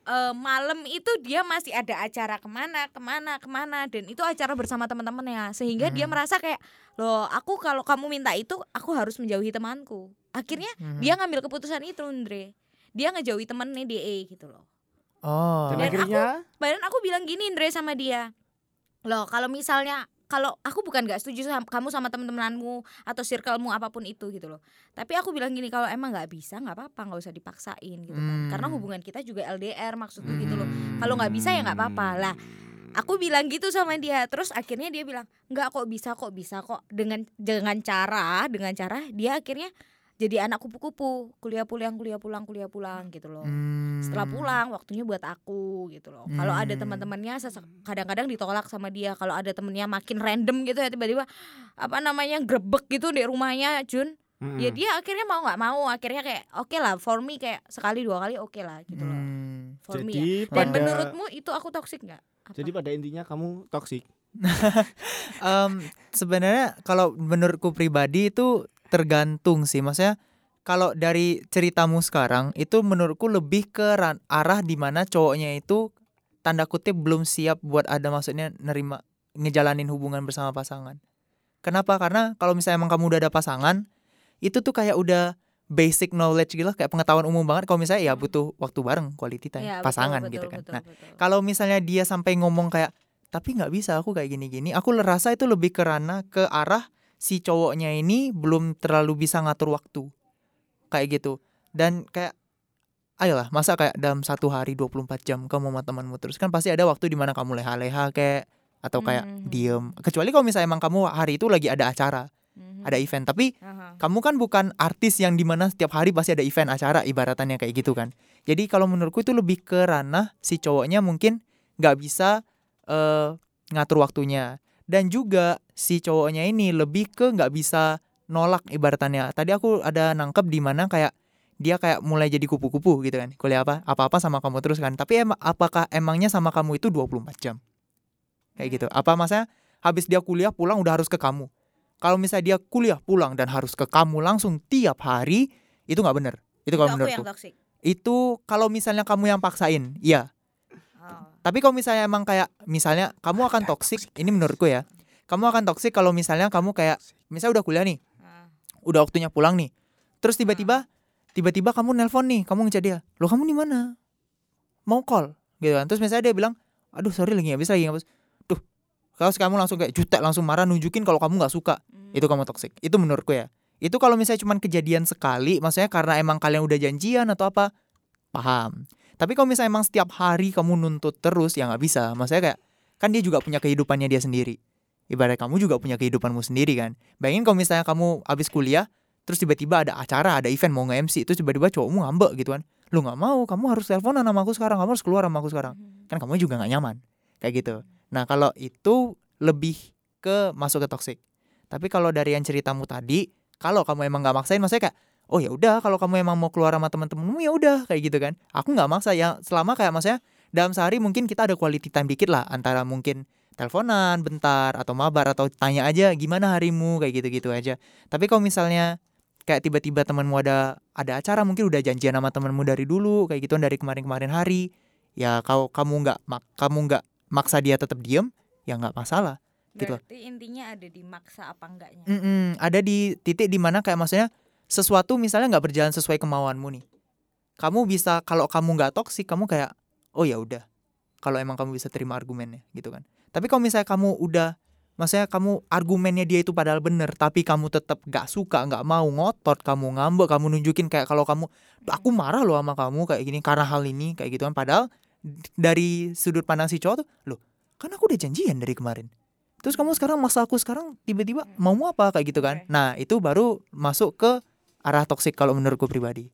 eh, malam itu dia masih ada acara ke mana ke mana ke mana dan itu acara bersama teman-temannya sehingga dia Mhm. merasa kayak loh aku kalau kamu minta itu aku harus menjauhi temanku akhirnya Mhm. dia ngambil keputusan itu Andre dia ngejauhi temennya DE gitu loh Oh. Dan, Dan akhirnya Bahkan aku bilang gini Andre sama dia Loh kalau misalnya kalau aku bukan gak setuju sama kamu sama temen-temenanmu atau circlemu apa pun itu gitu loh tapi aku bilang gini kalau emang nggak bisa nggak apa-apa nggak usah dipaksain gitu kan karena Hmm. hubungan kita juga LDR maksudku gitu loh Hmm. Kalau nggak bisa ya nggak apa-apa. Lah, aku bilang gitu sama dia terus akhirnya dia bilang nggak kok bisa kok bisa kok dengan dengan cara dengan cara dia akhirnya jadi anak kupu-kupu kuliah pulang kuliah pulang kuliah pulang gitu loh Hmm. setelah pulang waktunya buat aku gitu loh kalau ada Hmm. teman-temannya kadang-kadang ditolak sama dia kalau ada temennya makin random gitu ya tiba-tiba apa namanya grebek gitu di rumahnya Jun Mm-mm. ya dia akhirnya mau nggak mau akhirnya kayak oke lah for me kayak sekali dua kali oke lah gitu loh Hmm. for me ya. jadi dan pada menurutmu itu aku toksik nggak jadi pada intinya kamu toksik. Em, sebenarnya kalau menurutku pribadi itu tergantung sih. Maksudnya kalau dari ceritamu sekarang itu menurutku lebih ke arah di mana cowoknya itu tanda kutip belum siap buat ada maksudnya nerima ngejalanin hubungan bersama pasangan. Kenapa? Karena kalau misalnya emang kamu udah ada pasangan itu tuh kayak udah basic knowledge gitu lah, kayak pengetahuan umum banget. Kalau misalnya ya butuh waktu bareng quality time betul, pasangan betul, gitu kan. betul, nah betul. kalau misalnya dia sampai ngomong kayak tapi nggak bisa aku kayak gini-gini aku rasa itu lebih ke ranah ke arah si cowoknya ini belum terlalu bisa ngatur waktu. Kayak gitu. Dan kayak ayolah masa kayak dalam satu hari 24 jam kamu sama temanmu terus? Kan pasti ada waktu di mana kamu leha-leha kayak atau kayak Mhm. diem. Kecuali kalau misalnya emang kamu hari itu lagi ada acara Mhm. ada event. Tapi Aha. kamu kan bukan artis yang di mana setiap hari pasti ada event acara ibaratannya kayak gitu kan. Jadi kalau menurutku itu lebih ke ranah si cowoknya mungkin nggak bisa eh, ngatur waktunya dan juga si cowoknya ini lebih ke nggak bisa nolak ibaratannya. Tadi aku ada nangkep di mana kayak dia kayak mulai jadi kupu-kupu gitu kan. Kuliah apa apa-apa sama kamu terus kan. Tapi emang apakah emangnya sama kamu itu 24 jam? Kayak gitu. Apa masa habis dia kuliah pulang udah harus ke kamu? Kalau misalnya dia kuliah pulang dan harus ke kamu langsung tiap hari itu nggak bener. Itu kalau menurutku. itu kalau misalnya kamu yang paksain iya Tapi kalau misalnya emang kayak misalnya kamu akan toksik, ini menurutku ya. Kamu akan toksik kalau misalnya kamu kayak misalnya udah kuliah nih, Ah. udah waktunya pulang nih. Terus tiba-tiba tiba-tiba kamu nelpon nih, kamu ngechat dia. "Loh, kamu di mana?" Mau call gitu kan. Terus misalnya dia bilang, "Aduh, sorry lagi bisa lagi nggak bisa." Duh. Kalau kamu langsung kayak jutek langsung marah nunjukin kalau kamu nggak suka. Hmm. Itu kamu toksik. Itu menurutku ya. Itu kalau misalnya cuman kejadian sekali, maksudnya karena emang kalian udah janjian atau apa, paham. Tapi kalau misalnya emang setiap hari kamu nuntut terus, ya nggak bisa. Maksudnya kayak kan dia juga punya kehidupannya dia sendiri. Ibarat kamu juga punya kehidupanmu sendiri kan. Bayangin kalau misalnya kamu habis kuliah, terus tiba-tiba ada acara, ada event mau nge-MC, terus tiba-tiba cowokmu ngambek gitu kan. Lu nggak mau, kamu harus teleponan sama aku sekarang, kamu harus keluar sama aku sekarang. Hmm. Kan kamu juga nggak nyaman. Kayak gitu. Nah, kalau itu lebih ke masuk ke toxic. Tapi kalau dari yang ceritamu tadi, kalau kamu emang nggak maksain, maksudnya kayak oh ya udah kalau kamu emang mau keluar sama teman-temanmu ya udah kayak gitu kan. Aku nggak maksa ya selama kayak maksudnya dalam sehari mungkin kita ada quality time dikit lah antara mungkin teleponan bentar atau mabar atau tanya aja gimana harimu kayak gitu-gitu aja. Tapi kalau misalnya kayak tiba-tiba temanmu ada ada acara mungkin udah janjian sama temanmu dari dulu kayak gitu dari kemarin-kemarin hari ya kalau kamu nggak mak kamu nggak maksa dia tetap diem ya nggak masalah gitu. Berarti intinya ada di maksa apa enggaknya. Mm-mm, ada di titik di mana kayak maksudnya sesuatu misalnya nggak berjalan sesuai kemauanmu nih. Kamu bisa kalau kamu nggak toksik kamu kayak oh ya udah. Kalau emang kamu bisa terima argumennya gitu kan. Tapi kalau misalnya kamu udah maksudnya kamu argumennya dia itu padahal bener tapi kamu tetap nggak suka nggak mau ngotot kamu ngambek kamu nunjukin kayak kalau kamu aku marah loh sama kamu kayak gini karena hal ini kayak gitu kan padahal dari sudut pandang si cowok tuh loh kan aku udah janjian dari kemarin terus kamu sekarang masa aku sekarang tiba-tiba mau apa kayak gitu kan Oke. nah itu baru masuk ke arah toksik kalau menurutku pribadi.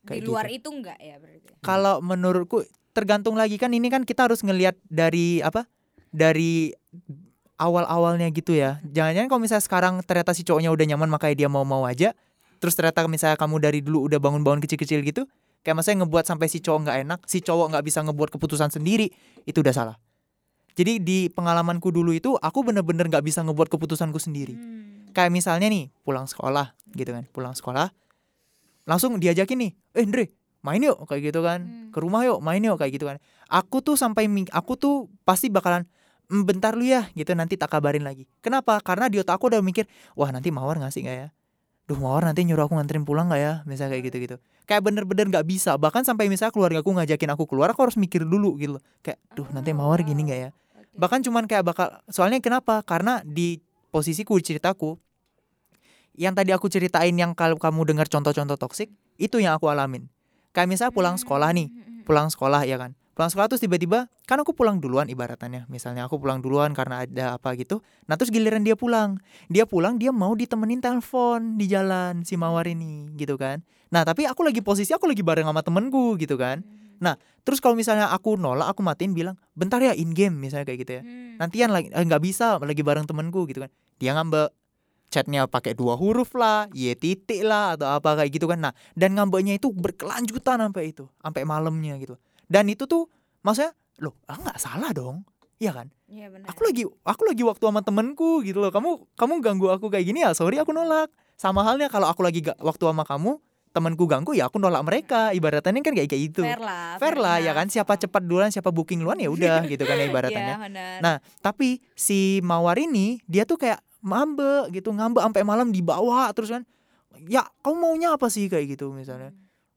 Di kayak luar gitu. itu enggak ya berarti. kalau menurutku tergantung lagi. Kan ini kan kita harus ngelihat dari apa dari awal-awalnya gitu ya. Jangan-jangan kalau misalnya sekarang ternyata si cowoknya udah nyaman makanya dia mau-mau aja. Terus ternyata misalnya kamu dari dulu udah bangun-bangun kecil-kecil gitu kayak maksudnya ngebuat sampai si cowok nggak enak si cowok nggak bisa ngebuat keputusan sendiri itu udah salah. Jadi di pengalamanku dulu itu aku bener-bener nggak bisa ngebuat keputusanku sendiri. Hmm. Kayak misalnya nih pulang sekolah gitu kan. Pulang sekolah langsung diajakin nih eh Andre main yuk kayak gitu kan. Hmm. ke rumah yuk main yuk kayak gitu kan. Aku tuh sampai aku tuh pasti bakalan "Mm, bentar lu ya gitu nanti tak kabarin lagi. Kenapa? Karena di otak aku udah mikir wah nanti mawar ngasih nggak ya? Duh mawar nanti nyuruh aku nganterin pulang nggak ya? Misalnya kayak gitu gitu kayak bener-bener nggak bisa. Bahkan sampai misalnya keluarga aku ngajakin aku keluar aku harus mikir dulu gitu kayak duh nanti Oh, mawar gini nggak ya? Oke. bahkan cuman kayak bakal soalnya kenapa? Karena di posisiku ceritaku. Yang tadi aku ceritain yang kalau kamu dengar contoh-contoh toksik itu yang aku alamin. Kayak misalnya pulang sekolah nih. Hmm. pulang sekolah ya kan? Pulang sekolah terus tiba-tiba kan aku pulang duluan ibaratannya misalnya aku pulang duluan karena ada apa gitu. Nah terus giliran dia pulang. Dia pulang dia mau ditemenin telepon di jalan si mawar ini gitu kan? Nah tapi aku lagi posisi aku lagi bareng sama temenku gitu kan Hmm. terus kalau misalnya aku nolak aku matiin bilang bentar ya in game misalnya kayak gitu ya. Hmm. nantian lagi eh, nggak bisa lagi bareng temenku gitu kan. Dia ngambek chatnya pakai dua huruf lah y titik lah atau apa kayak gitu kan. Nah dan ngambeknya itu berkelanjutan sampai itu sampai malamnya gitu. Dan itu tuh maksudnya loh ah nggak salah dong. Iya kan? Iya benar. aku lagi aku lagi waktu sama temenku gitu loh. Kamu kamu ganggu aku kayak gini ya sorry aku nolak. Sama halnya kalau aku lagi ga- waktu sama kamu temanku ganggu ya aku nolak mereka ibaratnya kan kayak kayak gitu fair lah. fair lah ya kan siapa cepat duluan siapa booking duluan ya udah gitu kan ya ibaratnya Iya, benar. Nah, tapi si Mawar ini dia tuh kayak ngambek gitu, ngambek sampai malam di bawah terus kan. Ya, kamu maunya apa sih kayak gitu misalnya.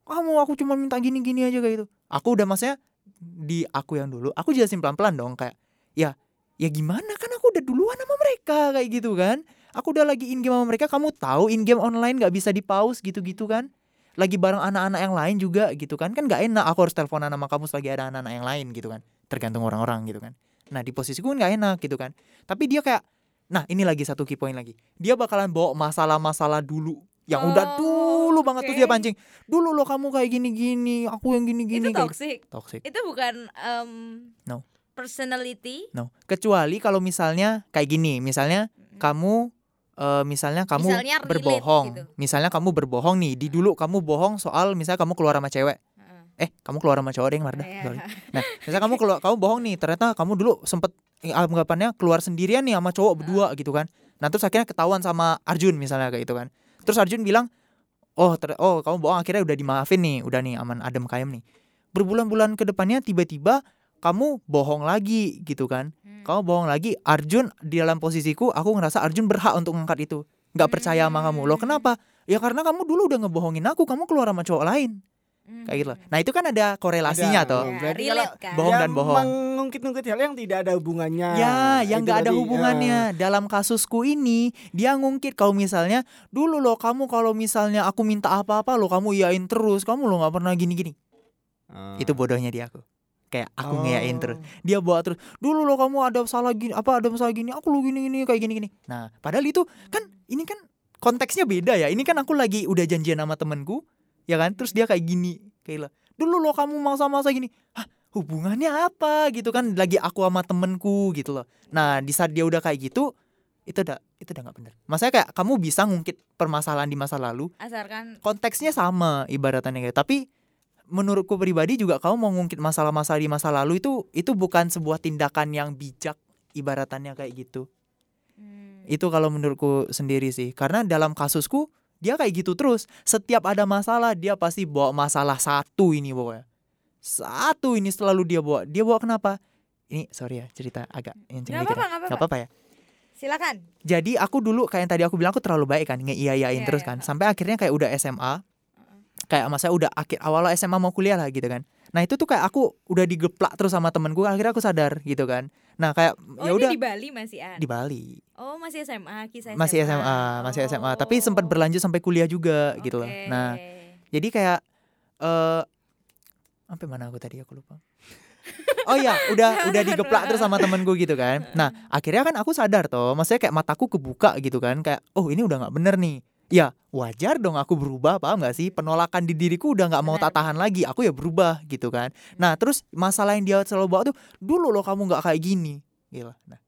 Kamu aku cuma minta gini-gini aja kayak gitu. Aku udah maksudnya di aku yang dulu, aku jelasin pelan-pelan dong kayak ya ya gimana kan aku udah duluan sama mereka kayak gitu kan. Aku udah lagi in game sama mereka, kamu tahu in game online nggak bisa di pause gitu-gitu kan. Lagi bareng anak-anak yang lain juga gitu kan. Kan nggak enak aku harus teleponan sama kamu selagi ada anak-anak yang lain gitu kan. Tergantung orang-orang gitu kan. Nah di posisiku nggak enak gitu kan. Tapi dia kayak, nah ini lagi satu key point lagi. Dia bakalan bawa masalah-masalah dulu yang udah Oh, dulu banget tuh dia pancing. Dulu lo kamu kayak gini-gini, aku yang gini-gini. itu kayak toxic. toxic. Itu bukan em, No. personality. No, kecuali kalau misalnya kayak gini, misalnya kamu eh, misalnya kamu Misalnya relate berbohong. gitu. Misalnya kamu berbohong nih. Di dulu kamu bohong soal misalnya kamu keluar sama cewek. Heeh. Eh, kamu keluar sama cowok deh, Marda. Sorry. Nah, misalnya kamu keluar kamu bohong nih, ternyata kamu dulu sempet eh, anggapannya keluar sendirian nih sama cowok berdua gitu kan. Nah, terus akhirnya ketahuan sama Arjun misalnya kayak gitu kan. Terus Arjun bilang, "Oh, ter- oh kamu bohong akhirnya udah dimaafin nih, udah nih aman adem kayem nih." Berbulan-bulan ke depannya tiba-tiba kamu bohong lagi gitu kan Hmm. kamu bohong lagi Arjun di dalam posisiku aku ngerasa Arjun berhak untuk ngangkat itu nggak percaya sama kamu lo Hmm. kenapa ya karena kamu dulu udah ngebohongin aku kamu keluar sama cowok lain Hmm. kayak gitu loh nah itu kan ada korelasinya Ada. toh Ya, Berarti relate kan. bohong dan bohong. mengungkit-ungkit hal yang tidak ada hubungannya Ya, yang nggak ada tadi, hubungannya. ya. Dalam kasusku ini, dia ngungkit kalau misalnya dulu lo kamu kalau misalnya aku minta apa-apa lo kamu iyain terus, kamu lo nggak pernah gini-gini. Ah. Itu bodohnya dia aku. Kayak aku Oh. ngeyain terus. Dia bawa terus. Dulu lo kamu ada salah gini, apa ada masalah gini, aku lo gini-gini kayak gini-gini. Nah, padahal itu kan ini kan konteksnya beda ya. Ini kan aku lagi udah janjian sama temenku, ya kan? Terus dia kayak gini, kayak lo. Dulu lo kamu masa-masa gini. Hah, hubungannya apa gitu kan? Lagi aku sama temenku gitu loh. Nah, di saat dia udah kayak gitu, itu udah itu udah nggak bener. Maksudnya kayak kamu bisa ngungkit permasalahan di masa lalu, Asalkan konteksnya sama ibaratannya kayak tapi menurutku pribadi juga kamu mau ngungkit masalah-masalah di masa lalu itu itu bukan sebuah tindakan yang bijak ibaratannya kayak gitu. Hmm. itu kalau menurutku sendiri sih. Karena dalam kasusku dia kayak gitu terus. Setiap ada masalah dia pasti bawa masalah satu ini pokoknya. Satu ini selalu dia bawa. Dia bawa kenapa? Ini sorry ya cerita agak yang Nggak apa-apa, nggak apa-apa. apa ya? Silakan. jadi aku dulu kayak yang tadi aku bilang aku terlalu baik kan ngeiyain Iya, terus iya. kan sampai akhirnya kayak udah SMA kayak masa udah akhir awal SMA mau kuliah lah gitu kan. Nah itu tuh kayak aku udah digeplak terus sama temenku akhirnya aku sadar gitu kan. Nah kayak Oh, ya udah. di Bali masih an. di Bali. Oh, masih SMA, kisah masih SMA masih SMA tapi sempat berlanjut sampai kuliah juga gitu loh. Nah jadi kayak eh sampai mana aku tadi? Aku lupa. Oh iya, udah udah digeplak terus sama temenku gitu kan. Nah, akhirnya kan aku sadar toh, maksudnya kayak mataku kebuka gitu kan, kayak oh ini udah nggak bener nih. Ya wajar dong aku berubah, paham gak sih? Penolakan di diriku udah nggak mau tak tahan lagi, aku ya berubah gitu kan. Nah terus masalah yang dia selalu bawa tuh, dulu loh kamu nggak kayak gini, gila. Nah,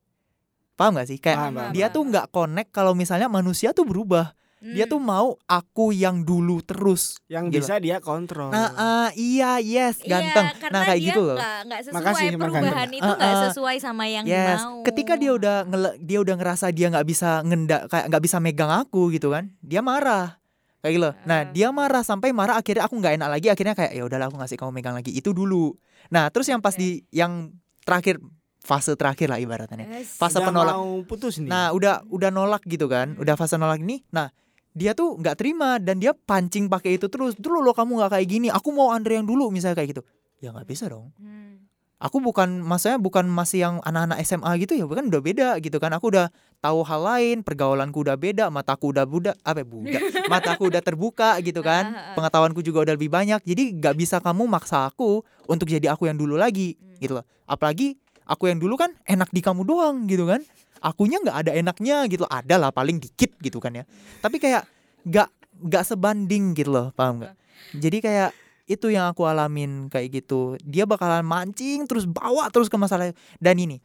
paham gak sih? Kayak Paham, paham, dia tuh nggak connect kalau misalnya manusia tuh berubah. Dia Hmm. tuh mau aku yang dulu terus. yang Gila. bisa dia kontrol Nah, ah, iya, yes, ganteng. Iya, karena nah, kayak dia gitu loh. Nggak, nggak sesuai Makasih, makasih. perubahan itu nggak ah. sesuai sama yang yes. mau. Ketika dia udah ngele- dia udah ngerasa dia nggak bisa ngendak kayak nggak bisa megang aku gitu kan, dia marah. Kayak gitu. loh. Nah, Ah. dia marah sampai marah akhirnya aku nggak enak lagi, akhirnya kayak ya udahlah aku ngasih kamu megang lagi. Itu dulu. Nah, terus yang pas Oke. di yang terakhir fase terakhir lah ibaratannya. Yes. Fase Udah penolak. mau putus nih Nah, udah udah nolak gitu kan, udah fase nolak ini. Nah, dia tuh nggak terima dan dia pancing pakai itu terus. Dulu lo kamu nggak kayak gini, aku mau Andre yang dulu misalnya kayak gitu. Ya nggak bisa dong. Hmm. Aku bukan maksudnya bukan masih yang anak-anak SMA gitu ya, bukan udah beda gitu kan. Aku udah tahu hal lain, pergaulanku udah beda, mataku udah buda, apa ya, buda, mataku udah terbuka gitu Ah, ah, kan. ah. Pengetahuanku juga udah lebih banyak. Jadi nggak bisa kamu maksa aku untuk jadi aku yang dulu lagi Hmm. gitu loh. Apalagi aku yang dulu kan enak di kamu doang gitu kan. Akunya nggak ada enaknya gitu. Ada lah paling dikit gitu kan ya. Tapi kayak nggak nggak sebanding gitu loh, paham nggak? Jadi kayak itu yang aku alamin kayak gitu. Dia bakalan mancing terus bawa terus ke masalah dan ini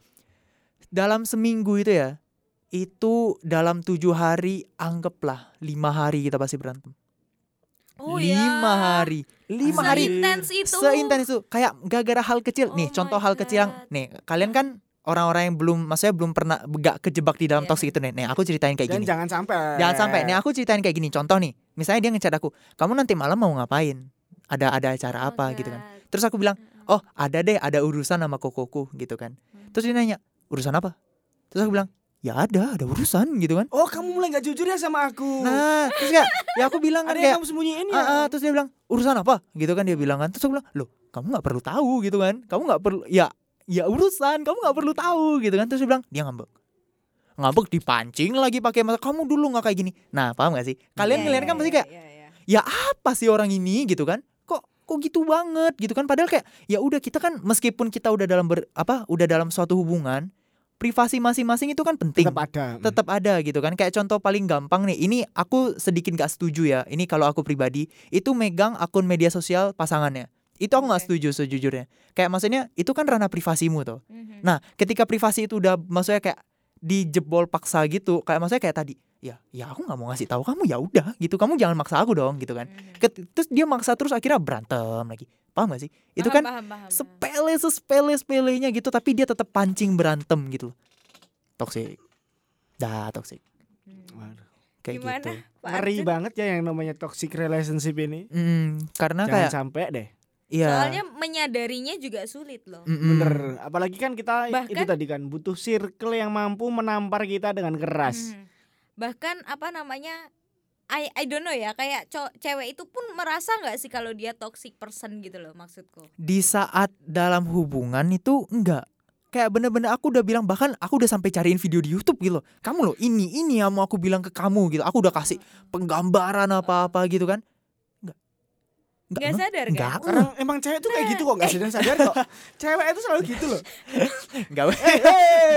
dalam seminggu itu ya itu dalam tujuh hari anggaplah lima hari kita pasti berantem Oh lima ya. hari lima hari Seintens itu. seintens itu kayak gara-gara hal kecil nih Oh contoh my hal kecil yang God. nih kalian kan orang-orang yang belum maksudnya belum pernah gak kejebak di dalam Iya. toxic itu nih. Nih aku ceritain kayak dan gini. jangan sampai. Jangan sampai. Nih aku ceritain kayak gini. Contoh nih misalnya dia ngechat aku kamu nanti malam mau ngapain? Ada ada acara Oh apa? gitu kan. Terus aku bilang oh ada deh ada urusan sama kokoku gitu kan. Terus dia nanya urusan apa? Terus aku bilang ya ada ada urusan gitu kan. Oh kamu mulai nggak jujur ya sama aku. Nah terus kayak ya aku bilang kan ada yang kayak kamu sembunyiin ya? "Ah, ah," terus dia bilang urusan apa? Gitu kan dia bilang kan. Terus aku bilang loh kamu nggak perlu tahu gitu kan. Kamu nggak perlu ya ya urusan kamu nggak perlu tahu gitu kan. Terus dia bilang dia ngambek. Ngambek dipancing lagi pakai mata kamu dulu nggak kayak gini. Nah paham gak sih? Kalian Iya, ngeliat kan pasti iya, kayak iya, iya. ya apa sih orang ini? Gitu kan. Kok kok gitu banget? Gitu kan. Padahal kayak ya udah kita kan meskipun kita udah dalam ber, apa udah dalam suatu hubungan privasi masing-masing itu kan penting. Tetap ada tetap ada gitu kan. Kayak contoh paling gampang nih ini aku sedikit gak setuju ya ini kalau aku pribadi itu megang akun media sosial pasangannya itu aku nggak Oke. setuju sejujurnya. Kayak maksudnya itu kan ranah privasimu tuh. Mhm. nah ketika privasi itu udah maksudnya kayak dijebol paksa gitu kayak maksudnya kayak tadi ya ya aku nggak mau ngasih tahu kamu ya udah gitu. Kamu jangan maksa aku dong gitu kan. Mhm. Ket- terus dia maksa terus akhirnya berantem lagi. Paham gak sih? Itu Paham, kan paham, sepele sepele sepelenya gitu tapi dia tetap pancing berantem gitu toxic. Dah toxic. Hmm. Waduh. kayak Gimana? gitu. Ngeri banget ya yang namanya toxic relationship ini. Mm, karena jangan kayak sampai deh Iya. Soalnya menyadarinya juga sulit loh. Mm-mm. Bener, apalagi kan kita itu Bahkan- tadi kan butuh circle yang mampu menampar kita dengan keras. Hmm. Bahkan apa namanya? I, I don't know ya, kayak cow- cewek itu pun merasa nggak sih kalau dia toxic person gitu loh maksudku. Di saat dalam hubungan itu enggak. Kayak bener-bener aku udah bilang bahkan aku udah sampai cariin video di YouTube gitu loh. Kamu loh ini ini yang mau aku bilang ke kamu gitu. Aku udah kasih penggambaran apa-apa gitu kan. Enggak. Nggak sadar kan? Enggak. Emang cewek tuh kayak gitu kok, nggak sadar sadar kok. Cewek itu selalu gitu loh. Enggak. Hey,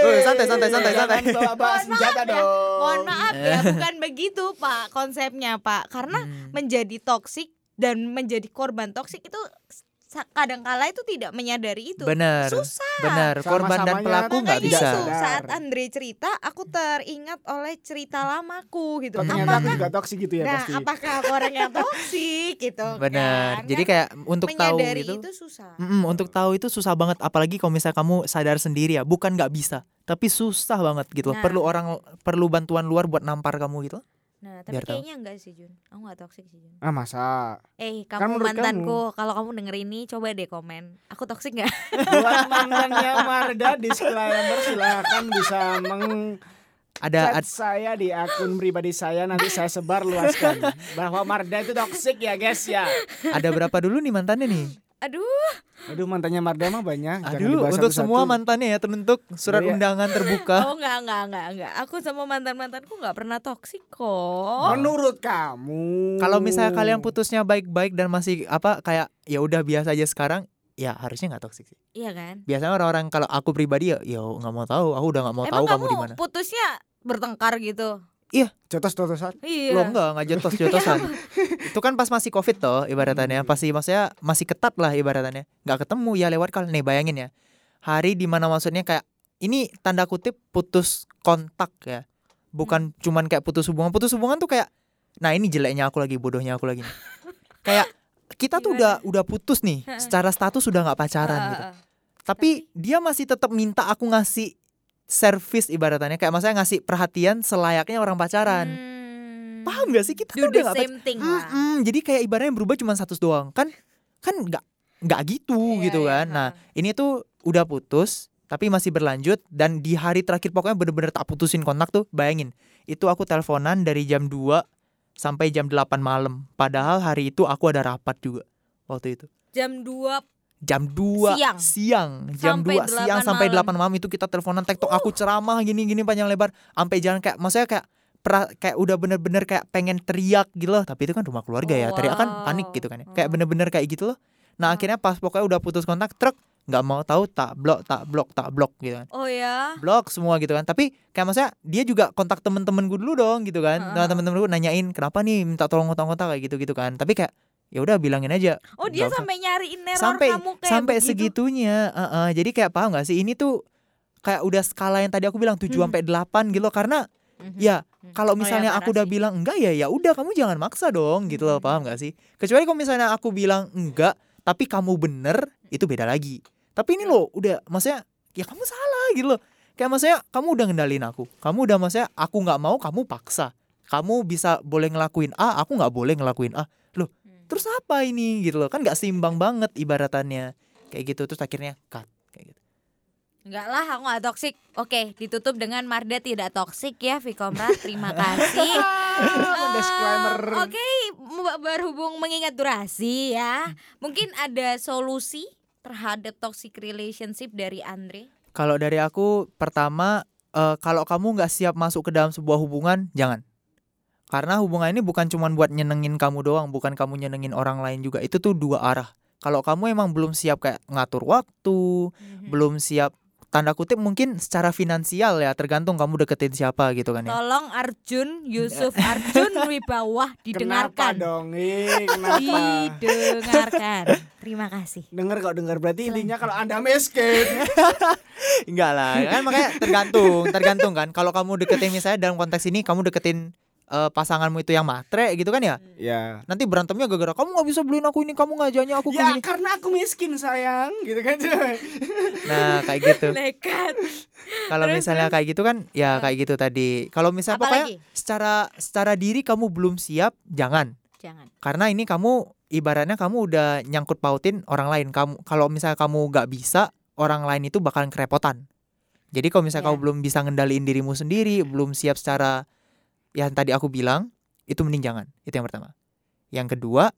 Oh, santai, santai, santai, santai. Jangan bawa bawa Mohon senjata maaf ya, dong. Mohon maaf ya, bukan begitu Pak konsepnya Pak. Karena Hmm. menjadi toksik dan menjadi korban toksik itu kadangkala itu tidak menyadari itu. Bener. Susah. Bener. Korban dan Sama-samanya pelaku nggak bisa. itu saat Andre cerita, aku teringat oleh cerita lamaku gitu. Ternyata aku Apakah juga toksik gitu ya Nah, pasti. apakah aku orang yang toksik gitu Bener. kan? Jadi Kan kayak untuk tahu menyadari gitu. itu susah. Mm-mm, untuk tahu itu susah banget apalagi kalau misalnya kamu sadar sendiri ya bukan nggak bisa tapi susah banget gitu loh Nah. perlu orang perlu bantuan luar buat nampar kamu gitu Nah, tapi Biar tahu. kayaknya enggak sih Jun. Aku enggak toksik sih Jun. Ah masa? Eh, Kan kamu menurut mantanku, kalau kamu denger ini coba deh komen. Aku toksik nggak? Buat mantannya Marda disclaimer silakan bisa meng ada ad- saya di akun pribadi saya nanti saya sebar luaskan bahwa Marda itu toksik ya guys ya. ada berapa dulu nih mantannya nih Aduh, Aduh mantannya Marda mah banyak. Aduh untuk satu-satu. semua mantannya ya terbentuk surat Iya. undangan terbuka oh enggak enggak enggak enggak. Aku sama mantan-mantanku enggak pernah toksik kok. Menurut kamu. kalau misalnya kalian putusnya baik-baik dan masih apa kayak ya udah biasa aja sekarang ya harusnya nggak toksik sih Iya kan? biasanya orang-orang kalau aku pribadi ya ya nggak mau tahu aku udah nggak mau tahu Emang kamu di mana putusnya bertengkar gitu. Jotos-jotosan. Iya. Lo enggak, enggak jotos-jotosan. itu kan pas masih covid toh ibaratnya, pasti maksudnya masih ketat lah ibaratnya. Enggak ketemu ya lewat kali. Nih bayangin ya. Hari di mana maksudnya kayak ini tanda kutip putus kontak ya. Bukan cuman kayak putus hubungan. Putus hubungan tuh kayak nah ini jeleknya aku lagi, bodohnya aku lagi. nih. kayak kita tuh udah udah putus nih. Secara status sudah nggak pacaran gitu. ah. Tapi dia masih tetap minta aku ngasih service ibaratnya kayak maksudnya ngasih perhatian selayaknya orang pacaran. Hmm. Paham gak sih? Kita Do tuh the udah gak same thing. Mm-mm, jadi kayak ibaratnya yang berubah cuma status doang. Kan kan nggak nggak gitu Iya, gitu iya, kan. nah ini tuh udah putus tapi masih berlanjut. Dan di hari terakhir pokoknya bener-bener tak putusin kontak tuh bayangin. Itu aku teleponan dari jam 2 sampai jam 8 malam. Padahal hari itu aku ada rapat juga waktu itu. Jam 2 jam 2 Siang. siang jam Sampai 2 siang 8 sampai malam. 8 malam itu kita teleponan tektok aku ceramah gini-gini panjang lebar sampai jalan kayak maksudnya kayak pra- kayak udah bener-bener kayak pengen teriak gitu loh tapi itu kan rumah keluarga ya Oh, teriak kan wow. panik gitu kan ya kayak Oh. bener-bener kayak gitu loh nah Oh. akhirnya pas pokoknya udah putus kontak truk nggak mau tahu tak blok tak blok tak blok gitu kan Oh ya. blok semua gitu kan tapi kayak maksudnya dia juga kontak temen-temen gue dulu dong gitu kan Heeh. nah temen-temen gue nanyain kenapa nih minta tolong kontak-kontak kayak gitu gitu kan tapi kayak ya udah bilangin aja Oh dia Nggak usah. sampai nyariin neror sampai kamu kayak sampai begitu. segitunya Heeh, jadi kayak paham gak sih ini tuh kayak udah skala yang tadi aku bilang 7 Hmm. sampai 8 gitu loh karena Mhm. ya Hmm. kalau Oh, misalnya ya, aku udah sih. bilang enggak ya ya udah kamu jangan maksa dong gitu loh Hmm. paham gak sih kecuali kalau misalnya aku bilang enggak tapi kamu bener itu beda lagi tapi ini loh udah maksudnya ya kamu salah gitu loh kayak maksudnya kamu udah ngendalin aku kamu udah maksudnya aku nggak mau kamu paksa kamu bisa boleh ngelakuin A aku nggak boleh ngelakuin A. terus apa ini gitu loh kan nggak seimbang banget ibaratannya kayak gitu terus akhirnya cut kayak gitu Enggak lah, aku gak toksik. Oke, ditutup dengan Marda tidak toksik ya, Vikomrat. Terima kasih. Eh, Oke, m- berhubung mengingat durasi ya, mungkin ada solusi terhadap toxic relationship dari Andre. Kalau dari aku pertama eh, kalau kamu nggak siap masuk ke dalam sebuah hubungan jangan. Karena hubungan ini bukan cuma buat nyenengin kamu doang, bukan kamu nyenengin orang lain juga. Itu tuh dua arah. Kalau kamu emang belum siap kayak ngatur waktu, Mhm. belum siap tanda kutip mungkin secara finansial ya tergantung kamu deketin siapa gitu kan ya. Tolong Arjun, Yusuf Arjun Wibawah Kenapa didengarkan. dong? Kenapa? Didengarkan. Terima kasih. Dengar kok dengar berarti intinya kalau Anda miskin. Enggak lah, kan makanya tergantung, tergantung kan. Kalau kamu deketin misalnya dalam konteks ini kamu deketin eh, pasanganmu itu yang matre gitu kan ya. ya. nanti berantemnya gara-gara kamu nggak bisa beliin aku ini kamu ngajaknya aku Ya begini karena aku miskin sayang gitu kan nah kayak gitu Nekat. kalau misalnya kayak gitu kan ya kayak gitu tadi kalau misalnya pokoknya Apalagi? secara secara diri kamu belum siap jangan Jangan. karena ini kamu ibaratnya kamu udah nyangkut pautin orang lain kamu kalau misalnya kamu nggak bisa orang lain itu bakalan kerepotan jadi kalau misalnya Ya. kamu belum bisa ngendaliin dirimu sendiri belum siap secara yang tadi aku bilang itu mending jangan itu yang pertama yang kedua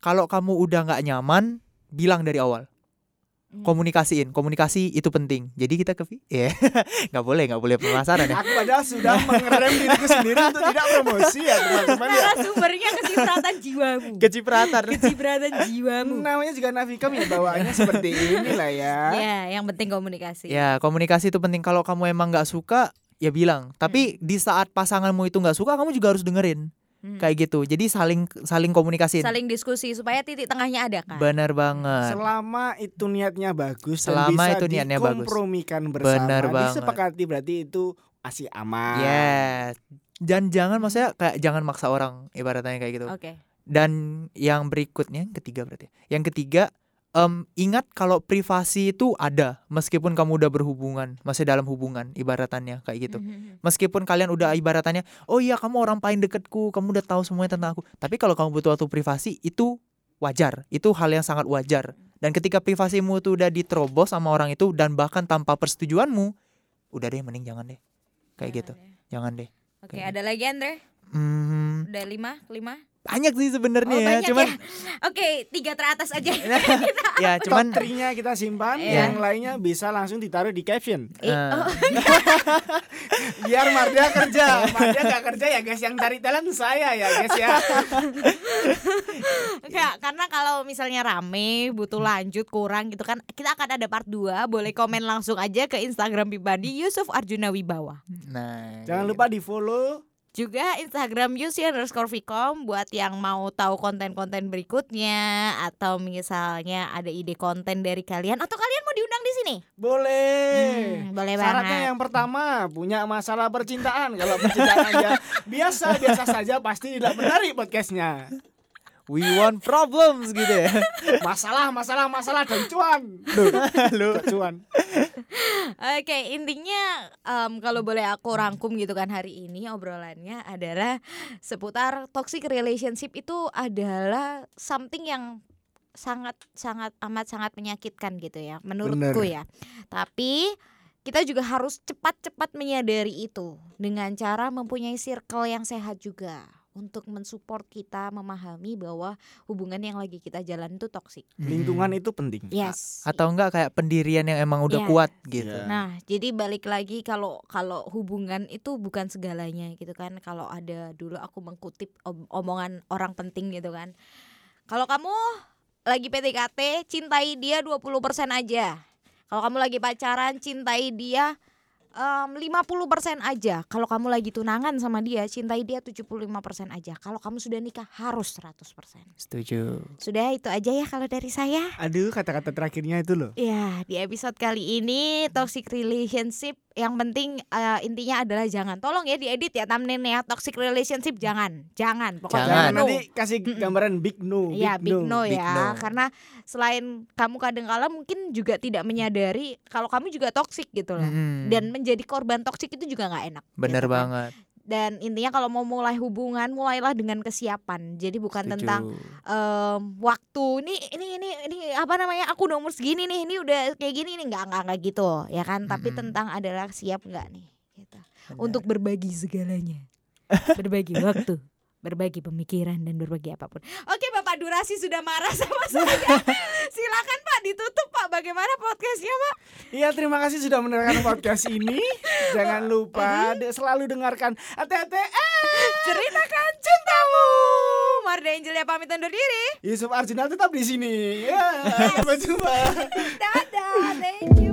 kalau kamu udah nggak nyaman bilang dari awal Hmm. komunikasiin komunikasi itu penting jadi kita ke ya nggak boleh nggak boleh pemasaran ya Aku padahal sudah mengerem diriku sendiri untuk tidak promosi ya teman-teman ya. Narasumbernya kecipratan jiwamu. kecipratan Kecipratan jiwamu. Namanya juga Navikam ya bawaannya seperti inilah ya. Ya, yang penting komunikasi. Ya, komunikasi itu penting. Kalau kamu emang nggak suka, ya bilang. Tapi di saat pasanganmu itu nggak suka, kamu juga harus dengerin. Hmm. Kayak gitu. Jadi saling saling komunikasi. Saling diskusi supaya titik tengahnya ada kan. Bener banget. Selama itu niatnya bagus Selama dan bisa itu niatnya bagus. dikompromikan bersama, banget. disepakati berarti itu masih aman. Yes. Dan jangan maksudnya kayak jangan maksa orang ibaratnya kayak gitu. Oke. Dan yang berikutnya yang ketiga berarti. Yang ketiga em, ingat kalau privasi itu ada meskipun kamu udah berhubungan, masih dalam hubungan ibaratannya kayak gitu. Mhm. Meskipun kalian udah ibaratannya, oh iya kamu orang paling deketku, kamu udah tahu semuanya tentang aku. Tapi kalau kamu butuh waktu privasi itu wajar, itu hal yang sangat wajar. Dan ketika privasimu itu udah diterobos sama orang itu dan bahkan tanpa persetujuanmu, udah deh mending jangan deh. Kayak gitu, jangan deh. Oke, Kayak ada lagi Andre? Hmm, Udah lima, lima. Banyak sih sebenarnya Oh, ya, banyak cuman ya. Oke, tiga teratas aja. ya cuman Top 3-nya kita simpan, Iya. yang lainnya bisa langsung ditaruh di caption. Eh, eh, oh, Biar Mardia kerja. Mardia gak kerja ya guys, yang cari talent saya ya guys ya. Enggak, karena kalau misalnya rame, butuh lanjut, kurang gitu kan, kita akan ada part 2, boleh komen langsung aja ke Instagram pribadi Yusuf Arjuna Wibawa. nah. Jangan lupa di follow Juga Instagram Yusi underscore Vicom buat yang mau tahu konten-konten berikutnya atau misalnya ada ide konten dari kalian atau kalian mau diundang di sini. boleh. Hmm, boleh Syaratnya banget. yang pertama punya masalah percintaan. Kalau percintaan aja biasa biasa saja pasti tidak menarik podcastnya. We want problems gitu ya. Masalah masalah masalah dan cuan. Loh, kok cuan. Oke, intinya em, kalau boleh aku rangkum gitu kan hari ini obrolannya adalah seputar toxic relationship itu adalah something yang sangat sangat amat sangat menyakitkan gitu ya menurutku ya. Tapi kita juga harus cepat-cepat menyadari itu dengan cara mempunyai circle yang sehat juga untuk mensupport kita memahami bahwa hubungan yang lagi kita jalan itu toksik. Lingkungan itu penting. Yes. atau enggak kayak pendirian yang emang udah Iya. kuat gitu. Iya. Nah, jadi balik lagi kalau kalau hubungan itu bukan segalanya gitu kan. Kalau ada dulu aku mengkutip om- omongan orang penting gitu kan. Kalau kamu lagi PDKT, cintai dia 20% aja. Kalau kamu lagi pacaran, cintai dia em, 50% aja. Kalau kamu lagi tunangan sama dia, cintai dia 75% aja. Kalau kamu sudah nikah harus 100%. Setuju. Sudah itu aja ya kalau dari saya. Aduh kata-kata terakhirnya itu loh. Ya, di episode kali ini toxic relationship yang penting eh, intinya adalah jangan tolong ya diedit ya thumbnailnya toxic relationship jangan, jangan pokoknya Jangan. Jangan no. nanti kasih gambaran big no. Ya big no, big ya no. karena selain kamu kadang-kala mungkin juga tidak menyadari kalau kamu juga toxic gitu loh Mm-mm. dan menjadi korban toxic itu juga nggak enak. bener gitu kan. banget. Dan intinya kalau mau mulai hubungan mulailah dengan kesiapan. Jadi bukan Setuju. tentang em, waktu ini ini ini ini apa namanya aku udah umur segini nih ini udah kayak gini nih nggak nggak nggak gitu ya kan tapi Mm-mm. tentang adalah siap nggak nih gitu untuk berbagi segalanya berbagi waktu berbagi pemikiran dan berbagi apa pun. Oke bapak durasi sudah marah sama saya. Silakan pak ditutup pak. Bagaimana podcastnya pak? Iya terima kasih sudah mendengarkan podcast ini. Jangan lupa de- selalu dengarkan. ATT ceritakan cintamu. Marda Angel ya pamit undur diri. Yusuf Arjuna tetap di sini. Ya, sampai jumpa. dadah thank you